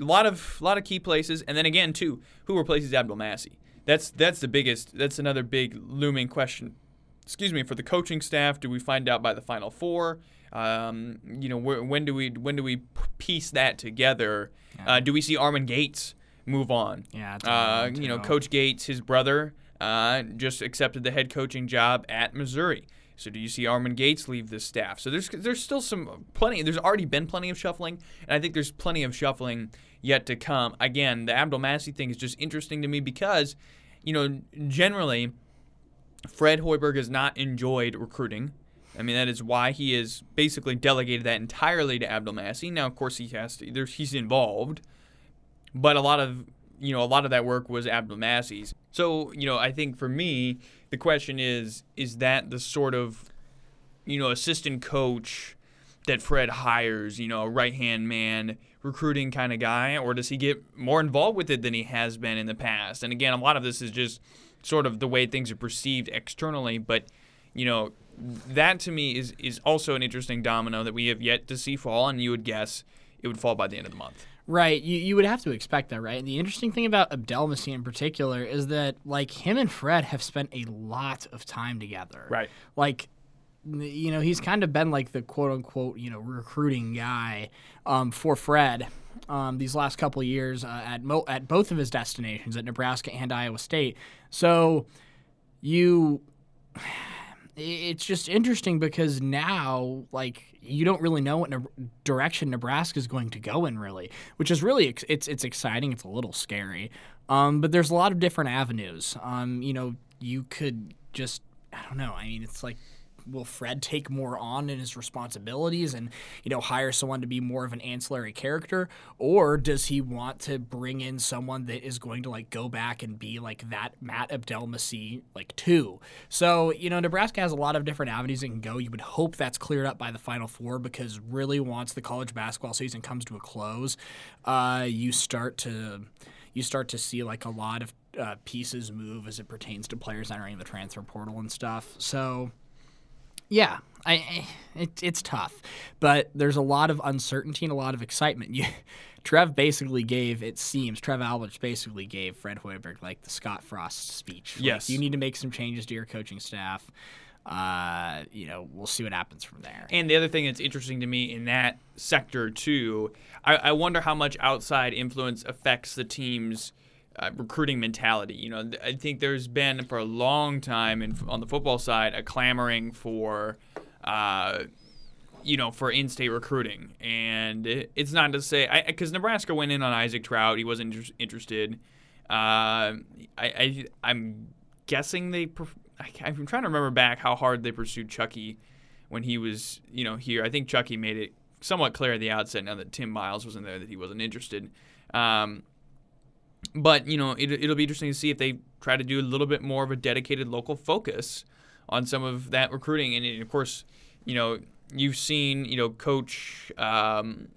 a lot of a lot of key places, and then again too, who replaces Abdelmassih? That's that's the biggest. That's another big looming question. Excuse me for the coaching staff. Do we find out by the final four? Um, you know, wh- when do we when do we piece that together? Uh, do we see Armon Gates move on? Yeah, Uh, you know. Coach Gates, his brother, uh, just accepted the head coaching job at Missouri. So do you see Armon Gates leave the staff? So there's there's still some plenty. There's already been plenty of shuffling, and I think there's plenty of shuffling yet to come. Again, the Abdelmassih thing is just interesting to me because, you know, generally, Fred Hoiberg has not enjoyed recruiting. I mean, that is why he has basically delegated that entirely to Abdelmassih. Now, of course, he has to. There's, he's involved, but a lot of you know a lot of that work was Abdelmassih's. So you know, I think for me, the question is: is that the sort of you know assistant coach that Fred hires? You know, a right hand man recruiting kind of guy, or does he get more involved with it than he has been in the past? And again, a lot of this is just sort of the way things are perceived externally, but you know that to me is is also an interesting domino that we have yet to see fall, and you would guess it would fall by the end of the month. Right, you, you would have to expect that, right? And the interesting thing about Abdelmassih in particular is that like him and Fred have spent a lot of time together. Right. Like you know, he's kind of been like the quote unquote, you know, recruiting guy um, for Fred um, these last couple of years uh, at mo- at both of his destinations at Nebraska and Iowa State. So you it's just interesting because now like you don't really know what ne- direction Nebraska is going to go in really which is really ex- it's it's exciting it's a little scary. Um, but there's a lot of different avenues. Um, you know you could just I don't know I mean it's like will Fred take more on in his responsibilities and you know hire someone to be more of an ancillary character? Or does he want to bring in someone that is going to like go back and be like that Matt Abdelmassih like two so you know Nebraska has a lot of different avenues it can go. You would hope that's cleared up by the final four because really once the college basketball season comes to a close uh, you start to you start to see like a lot of uh, pieces move as it pertains to players entering the transfer portal and stuff. So yeah, I, I it, it's tough, but there's a lot of uncertainty and a lot of excitement. You, Trev basically gave it seems Trev Alberts basically gave Fred Hoiberg like the Scott Frost speech. Like, Yes. you need to make some changes to your coaching staff. Uh, you know, we'll see what happens from there. And the other thing that's interesting to me in that sector too, I, I wonder how much outside influence affects the team's uh, recruiting mentality. You know, I think there's been for a long time in, on the football side a clamoring for, uh, you know, for in-state recruiting, and it's not to say because Nebraska went in on Isaac Traudt, he wasn't inter- interested. Uh, I, I I'm guessing they. I'm trying to remember back how hard they pursued Chucky when he was, you know, here. I think Chucky made it somewhat clear at the outset now that Tim Miles wasn't there that he wasn't interested. Um, but you know, it, it'll be interesting to see if they try to do a little bit more of a dedicated local focus on some of that recruiting. And, of course, you know, you've seen, you know, Coach um,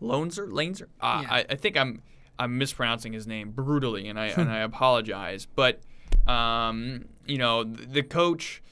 Loneser, Laneser. Uh, Yeah. I, I think I'm I'm mispronouncing his name brutally, and I and I apologize. But um, you know, the, the coach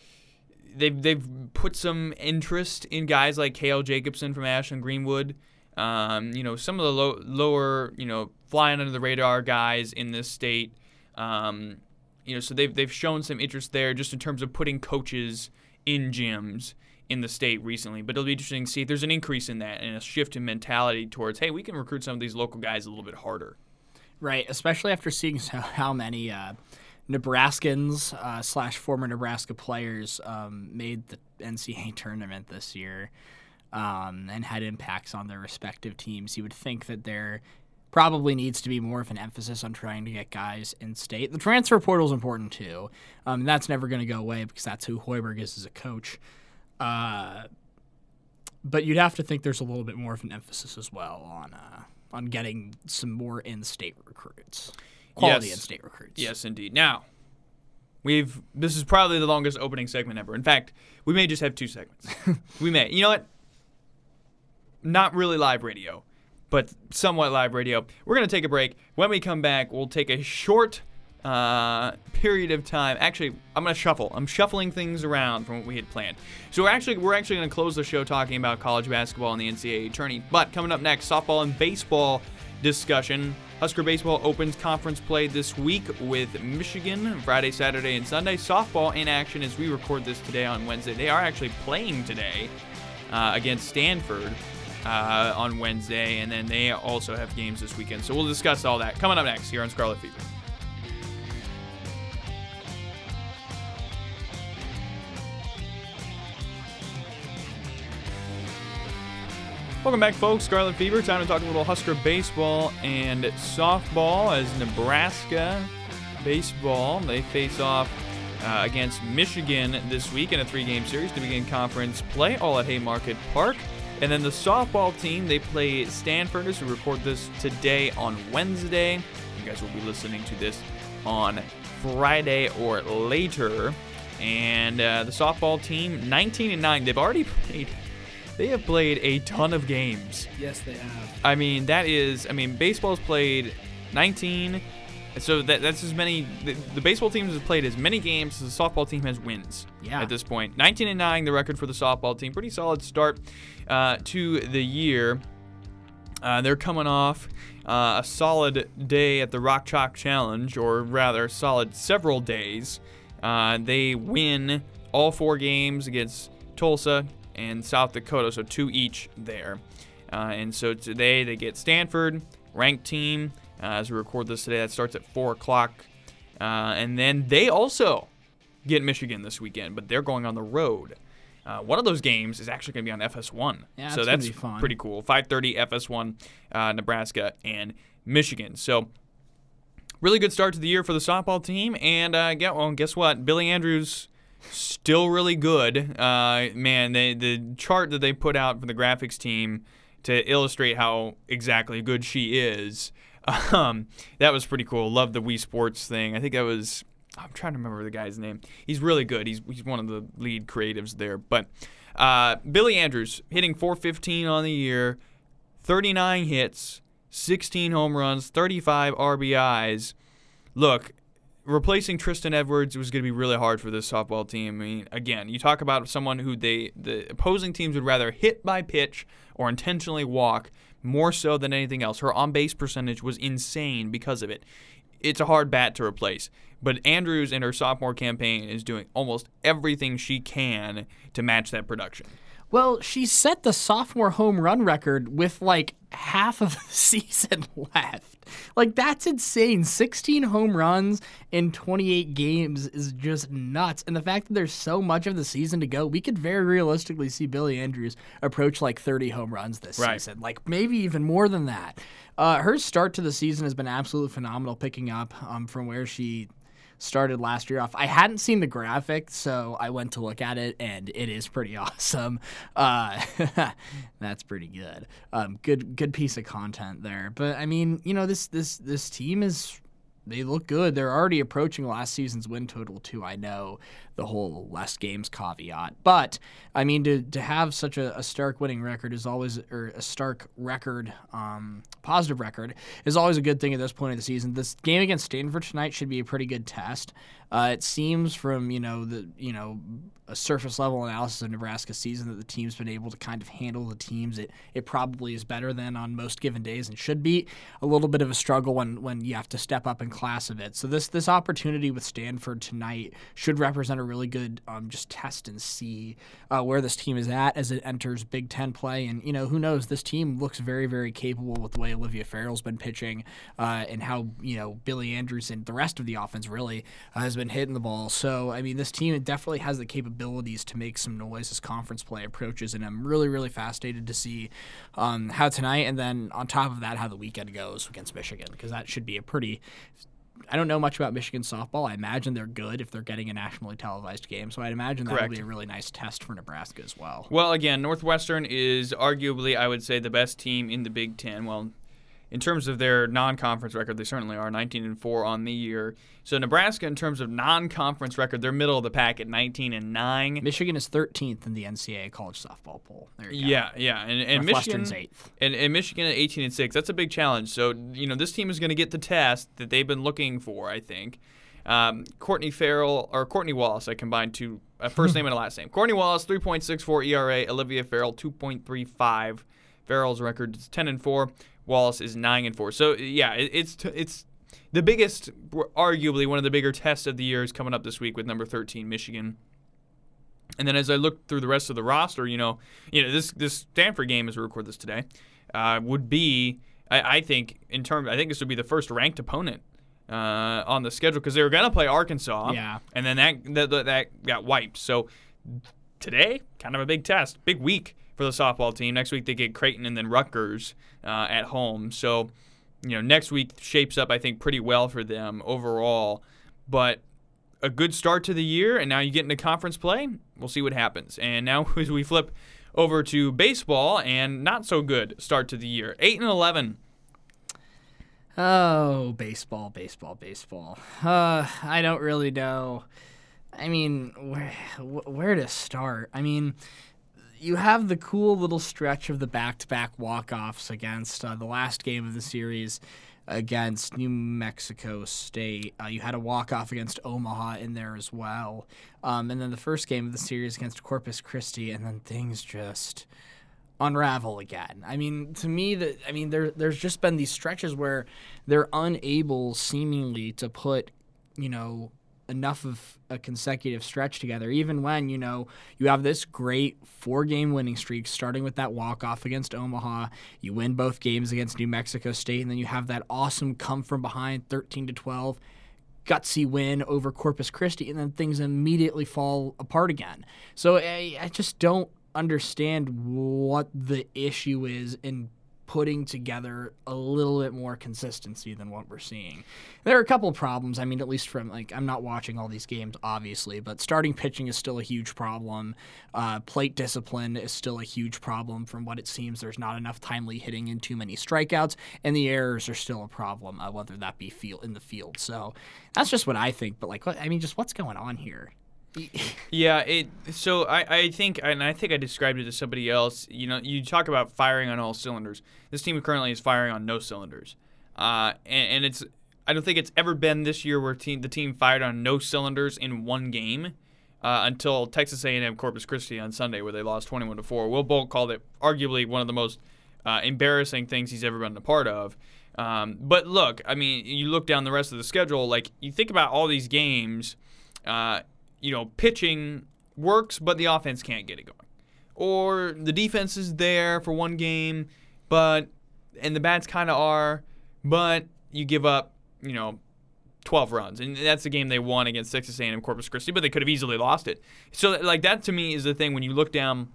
they've they've put some interest in guys like Kale Jacobson from Ashland Greenwood. Um, you know, some of the low, lower, you know, flying under the radar guys in this state. Um, you know, so they've they've shown some interest there just in terms of putting coaches in gyms in the state recently. But it'll be interesting to see if there's an increase in that and a shift in mentality towards, hey, we can recruit some of these local guys a little bit harder. Right, especially after seeing how many uh, Nebraskans uh, slash former Nebraska players um, made the NCAA tournament this year um, and had impacts on their respective teams. You would think that there probably needs to be more of an emphasis on trying to get guys in state. The transfer portal is important too. Um, that's never going to go away because that's who Hoiberg is as a coach. Uh, but you'd have to think there's a little bit more of an emphasis as well on uh, on getting some more in-state recruits, quality Yes. in-state recruits. Yes, indeed. Now, We've this is probably the longest opening segment ever. In fact, we may just have two segments. we may. You know what? Not really live radio, but somewhat live radio. We're gonna take a break. When we come back, we'll take a short uh, period of time. Actually, I'm gonna shuffle. I'm shuffling things around from what we had planned. So we're actually we're actually gonna close the show talking about college basketball and the NCAA tourney. But coming up next, softball and baseball discussion. Husker baseball opens conference play this week with Michigan Friday, Saturday, and Sunday. Softball in action as we record this today on Wednesday. They are actually playing today uh, against Stanford. Uh, on Wednesday, and then they also have games this weekend. So we'll discuss all that coming up next here on Scarlet Fever. Welcome back, folks. Scarlet Fever. Time to talk a little Husker baseball and softball as Nebraska baseball. They face off uh, against Michigan this week in a three game series to begin conference play, all at Haymarket Park. And then the softball team, they play Stanford as we record this today on Wednesday. You guys will be listening to this on Friday or later. And uh, the softball team, 19 and 9, they've already played they have played a ton of games. Yes, they have. I mean, that is, I mean, baseball's played 19. So that, that's as many. The, the, baseball team has played as many games as the softball team has wins. Yeah. At this point, 19 and 9, the record for the softball team. Pretty solid start uh, to the year. Uh, they're coming off uh, a solid day at the Rock Chalk Challenge, or rather, solid several days. Uh, they win all four games against Tulsa, and South Dakota, so two each there. Uh, and so today they get Stanford, ranked team. Uh, as we record this today, that starts at 4 o'clock. Uh, and then they also get Michigan this weekend, but they're going on the road. Uh, one of those games is actually going to be on FS1, yeah, so that's pretty cool. 5:30 FS1, uh, Nebraska and Michigan. So really good start to the year for the softball team. And uh, get well, guess what? Billie Andrews still really good. Uh, man, they, the chart that they put out for the graphics team to illustrate how exactly good she is. Um, that was pretty cool. Love the Wii Sports thing. I think that was. I'm trying to remember the guy's name. He's really good. He's he's one of the lead creatives there. But uh, Billie Andrews hitting 415 on the year, 39 hits, 16 home runs, 35 RBIs. Look, replacing Tristan Edwards was going to be really hard for this softball team. I mean, again, you talk about someone who they the opposing teams would rather hit by pitch or intentionally walk more so than anything else. Her on base percentage was insane because of it. It's a hard bat to replace. But Andrews in her sophomore campaign is doing almost everything she can to match that production. Well, she set the sophomore home run record with like half of the season left. Like that's insane. 16 home runs in 28 games is just nuts. And the fact that there's so much of the season to go, we could very realistically see Billie Andrews approach like 30 home runs this right. season. Like maybe even more than that. Uh, her start to the season has been absolutely phenomenal, picking up um, from where she started last year off. I hadn't seen the graphic, so I went to look at it, and it is pretty awesome. Uh, that's pretty good. Um, good good piece of content there. But I mean, you know, this this this team is they look good. They're already approaching last season's win total too. I know the whole less games caveat, but I mean to to have such a, a stark winning record is always or a stark record, um, positive record is always a good thing at this point of the season. This game against Stanford tonight should be a pretty good test. Uh, it seems from you know the you know a surface level analysis of Nebraska's season that the team's been able to kind of handle the teams it it probably is better than on most given days and should be a little bit of a struggle when when you have to step up in class a bit. So this this opportunity with Stanford tonight should represent a really good um, just test and see uh, where this team is at as it enters Big Ten play. And you know who knows this team looks very very capable with the way Olivia Farrell's been pitching uh, and how you know Billie Andrews and the rest of the offense really uh, has been hitting the ball. So I mean this team definitely has the capabilities to make some noise as conference play approaches. And I'm really, really fascinated to see um, how tonight and then on top of that, how the weekend goes against Michigan, because that should be a pretty. I don't know much about Michigan softball. I imagine they're good if they're getting a nationally televised game. So I'd imagine that would be a really nice test for Nebraska as well. Well, again, Northwestern is arguably, I would say, the best team in the Big Ten. Well, in terms of their non-conference record, they certainly are 19 and 4 on the year. So Nebraska, in terms of non-conference record, they're middle of the pack at 19 and 9. Michigan is 13th in the NCAA college softball poll. There you go. Yeah, yeah, and, and Michigan eighth, and, and Michigan at 18 and 6. That's a big challenge. So you know this team is going to get the test that they've been looking for. I think. Um, Courtney Farrell or Courtney Wallace, I combined two a first name and a last name. Courtney Wallace, 3.64 ERA. Olivia Farrell, 2.35. Farrell's record is 10 and 4. Wallace is 9 and 4. So yeah, it, it's t- it's the biggest, arguably one of the bigger tests of the year is coming up this week with number 13 Michigan. And then as I look through the rest of the roster, you know, you know this this Stanford game as we record this today uh, would be, I, I, think in terms, I think this would be the first ranked opponent uh, on the schedule because they were going to play Arkansas. Yeah. And then that, that that got wiped. So today, kind of a big test, big week for the softball team. Next week they get Creighton and then Rutgers uh, at home. So, you know, next week shapes up I think pretty well for them overall. But a good start to the year, and now you get into conference play. We'll see what happens. And now as we flip over to baseball, and not so good start to the year, eight and eleven. Oh, baseball, baseball, baseball. Uh, I don't really know. I mean, where where to start? I mean, you have the cool little stretch of the back-to-back walk-offs against uh, the last game of the series against New Mexico State. Uh, you had a walk-off against Omaha in there as well, um, and then the first game of the series against Corpus Christi, and then things just unravel again. I mean, to me, that I mean, there there's just been these stretches where they're unable, seemingly, to put you know enough of a consecutive stretch together, even when, you know, you have this great four game winning streak starting with that walk off against Omaha. You win both games against New Mexico State, and then you have that awesome come from behind 13 to 12 gutsy win over Corpus Christi, and then things immediately fall apart again. So I, I just don't understand what the issue is in putting together a little bit more consistency than what we're seeing. There are a couple of problems. I mean, at least from like I'm not watching all these games, obviously, but starting pitching is still a huge problem. Uh, plate discipline is still a huge problem. From what it seems, there's not enough timely hitting and too many strikeouts, and the errors are still a problem, uh, whether that be field in the field. So that's just what I think. But like, I mean, just what's going on here? Yeah, it. So I, I think, and I think I described it to somebody else. You know, you talk about firing on all cylinders. This team currently is firing on no cylinders, uh, and, and, it's. I don't think it's ever been this year where team, the team fired on no cylinders in one game. Uh, until Texas A&M Corpus Christi on Sunday, where they lost 21 to four. Will Bolt called it arguably one of the most uh, embarrassing things he's ever been a part of. Um, but look, I mean, you look down the rest of the schedule. Like you think about all these games. Uh, you know, pitching works, but the offense can't get it going. Or the defense is there for one game, but and the bats kind of are, but you give up, you know, 12 runs, and that's the game they won against Texas A&M Corpus Christi, but they could have easily lost it. So, like that to me is the thing when you look down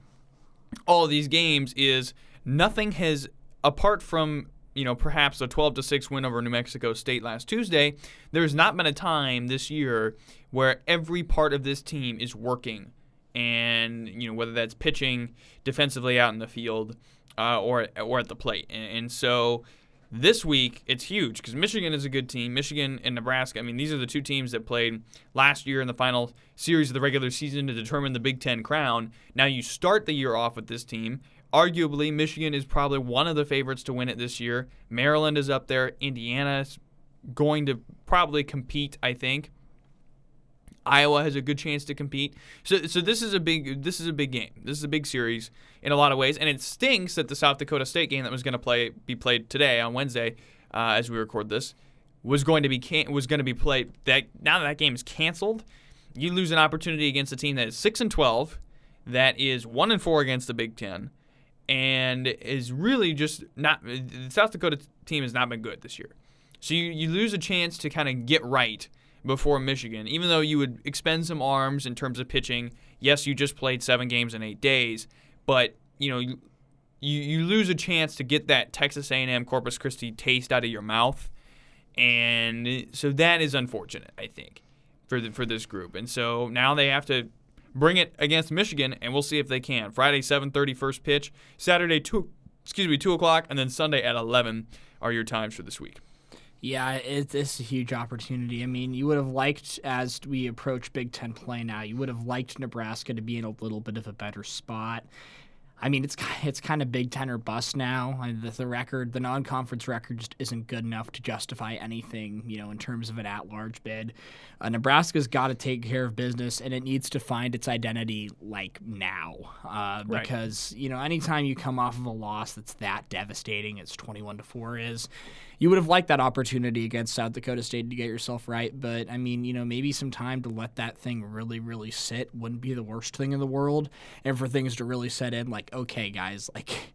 all these games is nothing has apart from you know, perhaps a 12 to 6 win over New Mexico State last Tuesday, there's not been a time this year where every part of this team is working. And, you know, whether that's pitching defensively out in the field uh, or, or at the plate. And, and so this week, it's huge because Michigan is a good team. Michigan and Nebraska, I mean, these are the two teams that played last year in the final series of the regular season to determine the Big Ten crown. Now you start the year off with this team Arguably, Michigan is probably one of the favorites to win it this year. Maryland is up there. Indiana is going to probably compete, I think. Iowa has a good chance to compete. So, so this is a big this is a big game. This is a big series in a lot of ways, and it stinks that the South Dakota State game that was going to play be played today on Wednesday, uh, as we record this, was going to be can- was going to be played. That now that that game is canceled, you lose an opportunity against a team that is six and twelve, that is one and four against the Big Ten, and is really just not. The South Dakota team has not been good this year. So you, you lose a chance to kind of get right before Michigan, even though you would expend some arms in terms of pitching. Yes, you just played seven games in eight days, but you know you you, lose a chance to get that Texas A&M Corpus Christi taste out of your mouth, and so that is unfortunate, I think, for the, for this group. And so now they have to bring it against Michigan, and we'll see if they can. Friday, 7:30 first pitch. Saturday, 2 excuse me, two o'clock, and then Sunday at eleven are your times for this week. Yeah, it, it's a huge opportunity. I mean, you would have liked, as we approach Big Ten play now, you would have liked Nebraska to be in a little bit of a better spot. I mean, it's it's kind of Big Ten or bust now. I mean, the, the record, the non-conference record, just isn't good enough to justify anything, you know, in terms of an at-large bid. Uh, Nebraska's got to take care of business, and it needs to find its identity like now, uh, Right. because you know, anytime you come off of a loss that's that devastating, as twenty-one to four is, you would have liked that opportunity against South Dakota State to get yourself right. But I mean, you know, maybe some time to let that thing really, really sit wouldn't be the worst thing in the world. And for things to really set in, like, okay, guys, like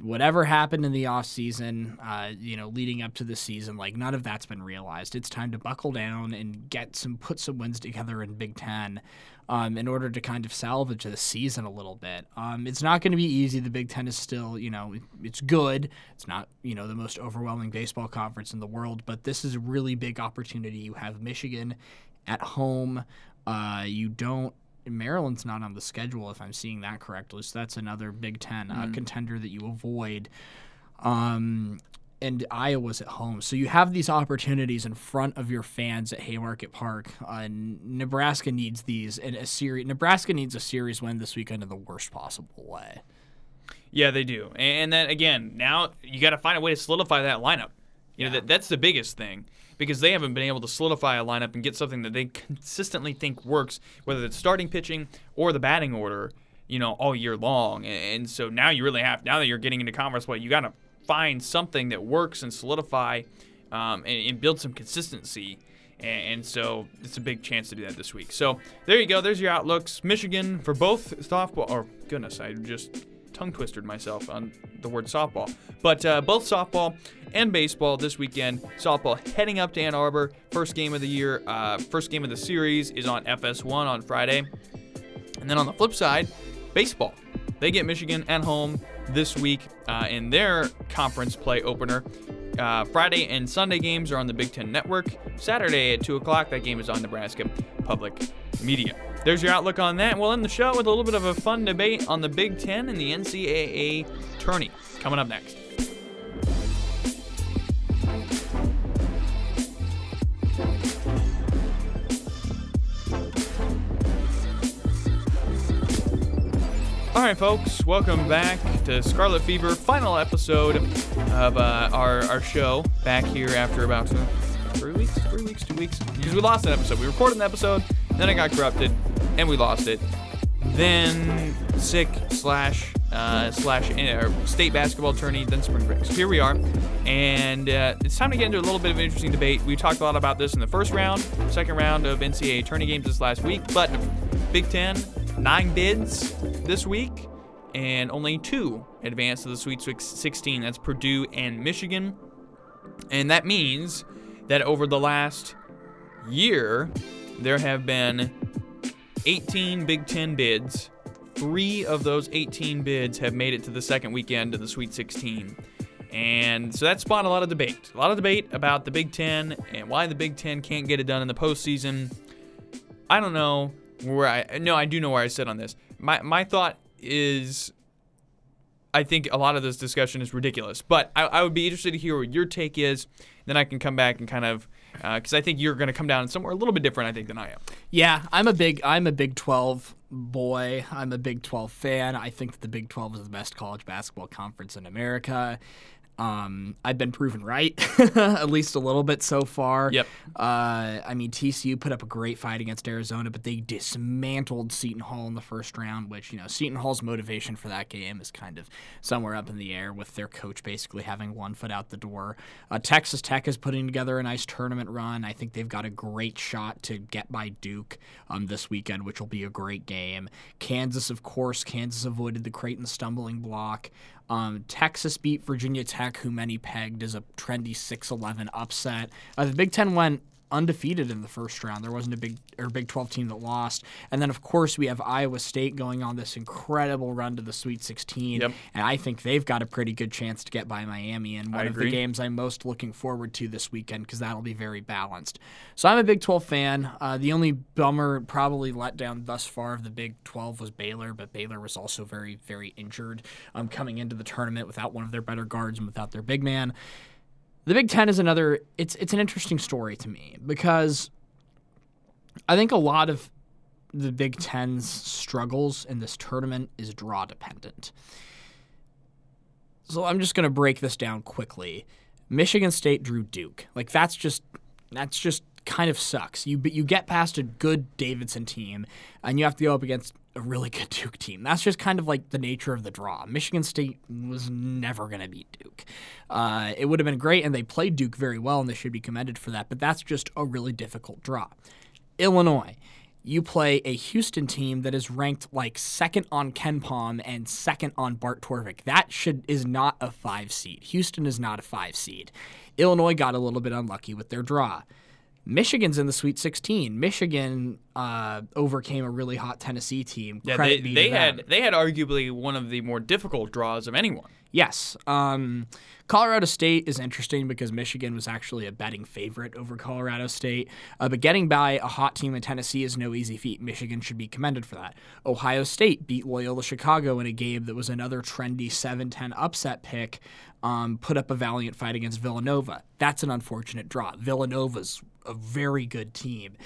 whatever happened in the off season, uh, you know, leading up to the season, like none of that's been realized. It's time to buckle down and get some put some wins together in Big Ten. Um, in order to kind of salvage the season a little bit, um, it's not going to be easy. The Big Ten is still, you know, it's good. It's not, you know, the most overwhelming baseball conference in the world, but this is a really big opportunity. You have Michigan at home. Uh, you don't Maryland's not on the schedule if I'm seeing that correctly. So that's another Big 10 uh, contender that you avoid. Um, and Iowa's at home. So you have these opportunities in front of your fans at Haymarket Park. Uh, Nebraska needs these in a series. Nebraska needs a series win this weekend in the worst possible way. Yeah, they do. And then again, now you got to find a way to solidify that lineup. You know, that, that's the biggest thing because they haven't been able to solidify a lineup and get something that they consistently think works, whether it's starting pitching or the batting order, you know, all year long. And so now you really have, now that you're getting into conference play, you got to find something that works and solidify um, and, and build some consistency. And, so it's a big chance to do that this week. So there you go. There's your outlooks. Michigan for both softball, or goodness, I just tongue twisted myself on the word softball. But uh, both softball and baseball this weekend. Softball heading up to Ann Arbor. First game of the year, uh, first game of the series is on FS1 on Friday. And then on the flip side, baseball. They get Michigan at home this week uh, in their conference play opener. Uh, Friday and Sunday games are on the Big Ten Network. Saturday at 2 o'clock, that game is on Nebraska Public Media. There's your outlook on that. We'll end the show with a little bit of a fun debate on the Big Ten and the NCAA tourney coming up next. All right, folks, welcome back to Scarlet Fever, final episode of uh, our, our show. Back here after about uh, three weeks, three weeks, two weeks, because we lost an episode. We recorded an episode, then it got corrupted, and we lost it. Then sick slash uh, slash uh, state basketball tourney, then spring break. So here we are, and uh, it's time to get into a little bit of an interesting debate. We talked a lot about this in the first round, second round of NCAA tourney games this last week, but Big Ten nine bids this week, and only two advanced to the Sweet 16. That's Purdue and Michigan. And that means that over the last year, there have been 18 Big Ten bids. Three of those 18 bids have made it to the second weekend of the Sweet 16. And so that spawned a lot of debate. A lot of debate about the Big Ten and why the Big Ten can't get it done in the postseason. I don't know where I no, I do know where I sit on this. My my thought is I think a lot of this discussion is ridiculous, but I, I would be interested to hear what your take is. Then I can come back and kind of Uh, because I think you're going to come down somewhere a little bit different, I think, than I am. Yeah, I'm a big I'm a Big 12 boy. I'm a Big 12 fan. I think that the Big 12 is the best college basketball conference in America. Um, I've been proven right, at least a little bit so far. Yep. Uh, I mean, TCU put up a great fight against Arizona, but they dismantled Seton Hall in the first round, which, you know, Seton Hall's motivation for that game is kind of somewhere up in the air with their coach basically having one foot out the door. Uh, Texas Tech is putting together a nice tournament run. I think they've got a great shot to get by Duke um, this weekend, which will be a great game. Kansas, of course, Kansas avoided the Creighton stumbling block. Um, Texas beat Virginia Tech, who many pegged as a trendy 6 11 upset. Uh, the Big Ten went undefeated in the first round. There wasn't a big or Big 12 team that lost. And then of course we have Iowa State going on this incredible run to the Sweet 16, Yep. and I think they've got a pretty good chance to get by Miami. And one I of agree. the games I'm most looking forward to this weekend because that'll be very balanced. So I'm a Big 12 fan. Uh, the only bummer, probably let down thus far of the Big 12 was Baylor, but Baylor was also very, very injured um, coming into the tournament without one of their better guards and without their big man. The Big Ten is another. It's it's an interesting story to me because I think a lot of the Big Ten's struggles in this tournament is draw dependent. So I'm just going to break this down quickly. Michigan State drew Duke. Like that's just that's just kind of sucks. You you get past a good Davidson team and you have to go up against a really good Duke team. That's just kind of like the nature of the draw. Michigan State was never going to beat Duke. Uh, it would have been great, and they played Duke very well, and they should be commended for that. But that's just a really difficult draw. Illinois, you play a Houston team that is ranked like second on KenPom and second on Bart Torvik. That should is not a five seed. Houston is not a five seed. Illinois got a little bit unlucky with their draw. Michigan's in the Sweet 16. Michigan uh, overcame a really hot Tennessee team. Yeah, Credit they, they had they had arguably one of the more difficult draws of anyone. Yes. Um, Colorado State is interesting because Michigan was actually a betting favorite over Colorado State. Uh, but getting by a hot team in Tennessee is no easy feat. Michigan should be commended for that. Ohio State beat Loyola Chicago in a game that was another trendy 7 10 upset pick. Um, put up a valiant fight against Villanova. That's an unfortunate draw. Villanova's a very good team.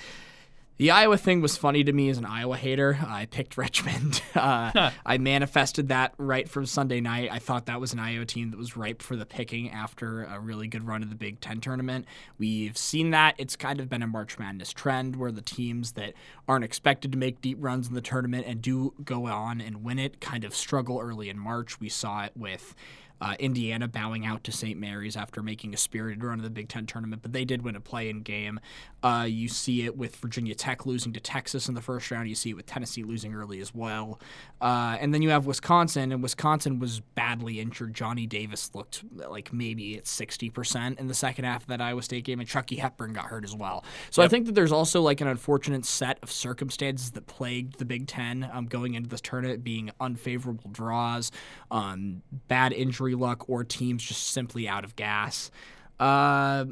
The Iowa thing was funny to me as an Iowa hater. I picked Richmond. Uh, I manifested that right from Sunday night. I thought that was an Iowa team that was ripe for the picking after a really good run of the Big Ten tournament. We've seen that. It's kind of been a March Madness trend where the teams that aren't expected to make deep runs in the tournament and do go on and win it kind of struggle early in March. We saw it with. Uh, Indiana bowing out to St. Mary's after making a spirited run of the Big Ten tournament, but they did win a play-in game. Uh, you see it with Virginia Tech losing to Texas in the first round. You see it with Tennessee losing early as well. Uh, and then you have Wisconsin, and Wisconsin was badly injured. Johnny Davis looked like maybe at 60% in the second half of that Iowa State game, and Chucky Hepburn got hurt as well. So I think that there's also like an unfortunate set of circumstances that plagued the Big Ten um, going into this tournament, being unfavorable draws, um, bad injury luck, or teams just simply out of gas. Uh,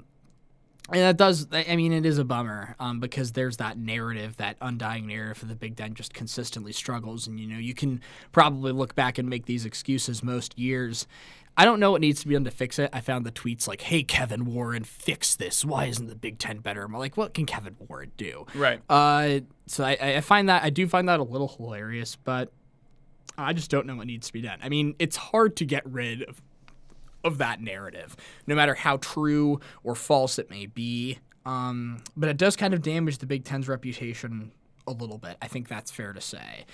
and that does, I mean, it is a bummer um, because there's that narrative, that undying narrative of the Big Ten just consistently struggles. And, you know, you can probably look back and make these excuses most years. I don't know what needs to be done to fix it. I found the tweets like, hey, Kevin Warren, fix this. Why isn't the Big Ten better? I'm like, what can Kevin Warren do? Right. Uh, so I, I find that, I do find that a little hilarious, but I just don't know what needs to be done. I mean, it's hard to get rid of of that narrative, no matter how true or false it may be. Um, but it does kind of damage the Big Ten's reputation a little bit. I think that's fair to say.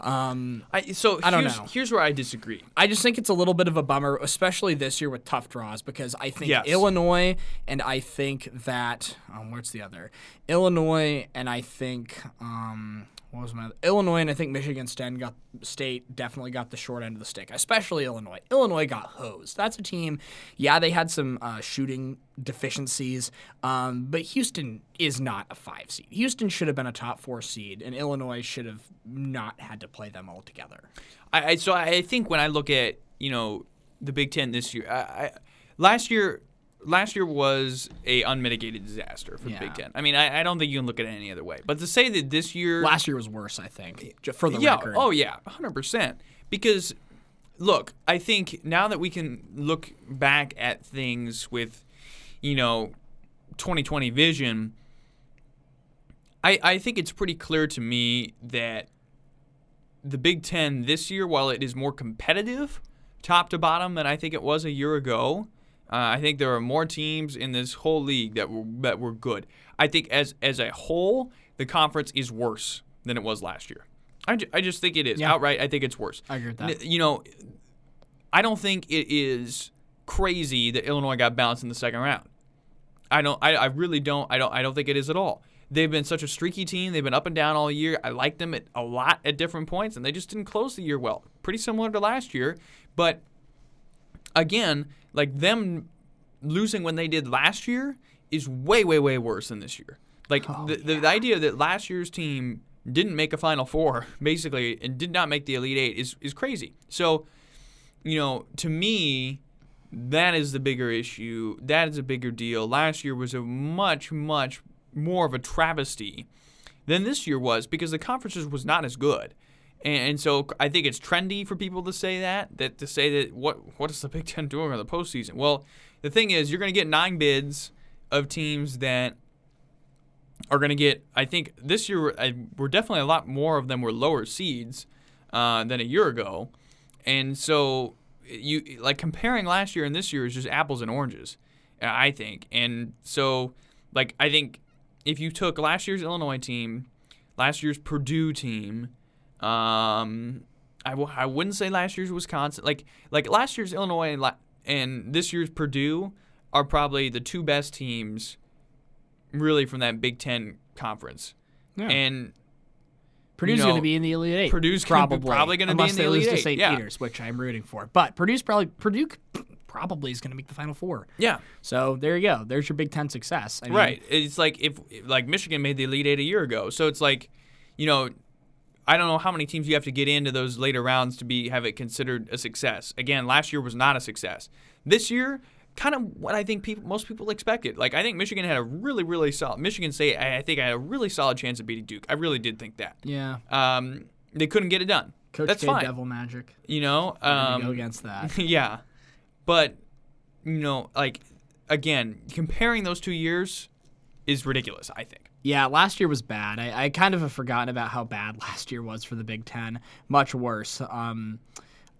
Um, I, so I don't here's, know. here's where I disagree. I just think it's a little bit of a bummer, especially this year with tough draws, because I think Yes. Illinois and I think that um, where's the other Illinois and I think um, what was my? Illinois and I think Michigan State definitely got the short end of the stick, especially Illinois. Illinois got hosed. That's a team. Yeah, they had some uh, shooting deficiencies, um, but Houston is not a five seed. Houston should have been a top four seed, and Illinois should have not had to play them all together. I, I so I think when I look at you know the Big Ten this year, I, I last year last year was a unmitigated disaster for the Big Ten. I mean, I, I don't think you can look at it any other way. But to say that this year, Last year was worse, I think, ju- for the yeah, record. oh yeah, hundred percent. Because look, I think now that we can look back at things with, you know, 2020 vision, I I think it's pretty clear to me that the Big Ten this year, while it is more competitive, top to bottom, than I think it was a year ago. Uh, I think there are more teams in this whole league that were that were good. I think as as a whole, the conference is worse than it was last year. I, ju- I just think it is Yeah. outright. I think it's worse. I agree with that. You know, I don't think it is crazy that Illinois got bounced in the second round. I don't. I, I really don't. I don't. I don't think it is at all. They've been such a streaky team. They've been up and down all year. I like them at a lot at different points, and they just didn't close the year well. Pretty similar to last year, but again, like them losing when they did last year is way, way, way worse than this year. Like Oh, the, the, the idea that last year's team didn't make a Final Four, basically, and did not make the Elite Eight is, is crazy. So, you know, to me, that is the bigger issue. That is a bigger deal. Last year was a much, much more of a travesty than this year was because the conferences was not as good. And, and so I think it's trendy for people to say that, that to say that what what is the Big Ten doing in the postseason? Well, the thing is, you're going to get nine bids of teams that are going to get. I think this year I, we're definitely a lot more of them were lower seeds uh, than a year ago, and so you like comparing last year and this year is just apples and oranges, I think. And so like I think if you took last year's Illinois team, last year's Purdue team, um, I w- I wouldn't say last year's Wisconsin. Like like last year's Illinois and, la- and this year's Purdue are probably the two best teams, really from that Big Ten conference. Yeah. And Purdue's you going to be in the Elite Eight. Purdue's be- probably probably gonna be in the they lose Elite to Eight, St. yeah. Peter's, which I'm rooting for. But Purdue's probably Purdue probably is going to make the Final Four. yeah, So there you go. There's your Big Ten success. I mean, right. It's like if like Michigan made the Elite Eight a year ago, so it's like, you know, I don't know how many teams you have to get into those later rounds to be have it considered a success. Again, last year was not a success. This year, kind of what I think people most people expected. Like I think Michigan had a really really solid Michigan State. I, I think I had a really solid chance of beating Duke. I really did think that. Yeah. Um, they couldn't get it done. Coach That's K fine. Devil Magic. You know. Um, go against that. yeah, but you know, like again, comparing those two years is ridiculous. I think. Yeah, last year was bad. I, I kind of have forgotten about how bad last year was for the Big Ten. Much worse. Um,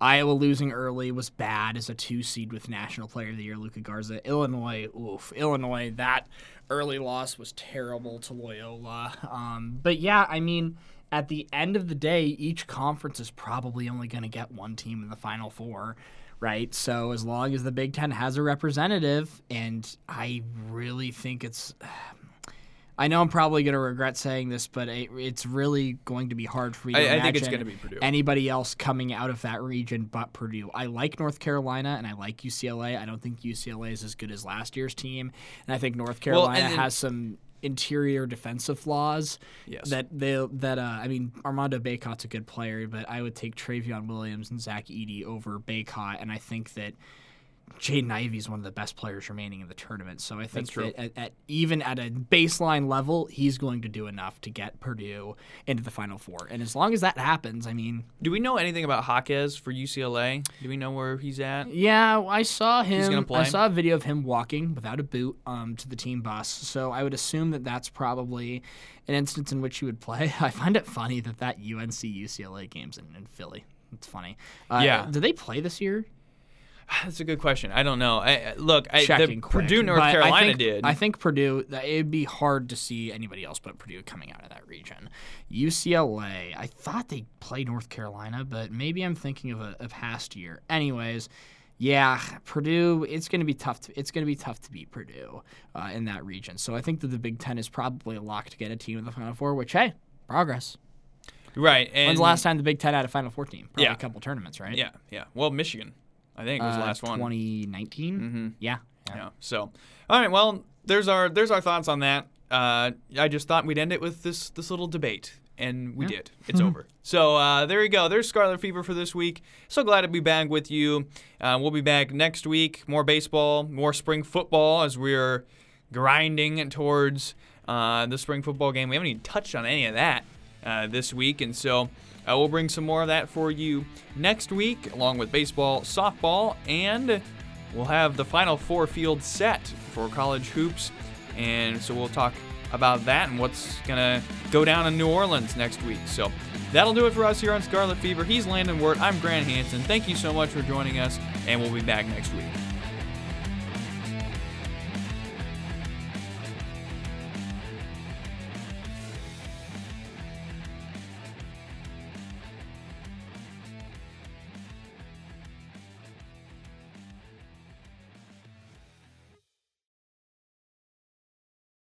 Iowa losing early was bad as a two seed with National Player of the Year Luka Garza. Illinois, oof, Illinois. That early loss was terrible to Loyola. Um, but yeah, I mean, at the end of the day, each conference is probably only going to get one team in the Final Four. Right, so as long as the Big Ten has a representative, and I really think it's I know I'm probably going to regret saying this, but it, it's really going to be hard for me to I- I imagine think it's gonna be Purdue. anybody else coming out of that region but Purdue. I like North Carolina and I like UCLA. I don't think UCLA is as good as last year's team, and I think North Carolina and then- has some interior defensive flaws Yes. that they that uh, I mean Armando Bacot's a good player, but I would take Trevion Williams and Zach Edey over Bacot, and I think that Jaden Ivey is one of the best players remaining in the tournament. So I think that at, at even at a baseline level, he's going to do enough to get Purdue into the Final Four. And as long as that happens, I mean, Do we know anything about Jaquez for UCLA? Do we know where he's at? yeah, I saw him. gonna I saw a video of him walking without a boot um, to the team bus. So I would assume that that's probably an instance in which he would play. I find it funny that that UNC UCLA game's in, in Philly. It's funny. Uh, Yeah. Do they play this year? That's a good question. I don't know. I, I- look, I, the quick. Purdue, North But I Carolina think, did. I think Purdue. It'd be hard to see anybody else but Purdue coming out of that region. UCLA. I thought they played North Carolina, but maybe I'm thinking of a, a past year. Anyways, yeah, Purdue. It's going to be tough. To, it's going to be tough to beat Purdue uh, in that region. So I think that the Big Ten is probably a lock to get a team in the Final Four. Which hey, progress. right. And When's the last time the Big Ten had a Final Four team? Probably Yeah. a couple tournaments, right? Yeah, yeah. Well, Michigan, I think it was the Uh, last one. 2019. Mm-hmm. Yeah. Yeah. So, all right. Well, there's our there's our thoughts on that. Uh, I just thought we'd end it with this this little debate, and we Yeah. did. It's over. So uh, there you go. There's Scarlet Fever for this week. So glad to be back with you. Uh, we'll be back next week. More baseball, more spring football as we're grinding towards uh, the spring football game. We haven't even touched on any of that uh, this week, and so. Uh, we'll bring some more of that for you next week, along with baseball, softball, and we'll have the final four field set for college hoops. And so we'll talk about that and what's going to go down in New Orleans next week. So that'll do it for us here on Scarlet Fever. He's Landon Wirt. I'm Grant Hanson. Thank you so much for joining us, and we'll be back next week.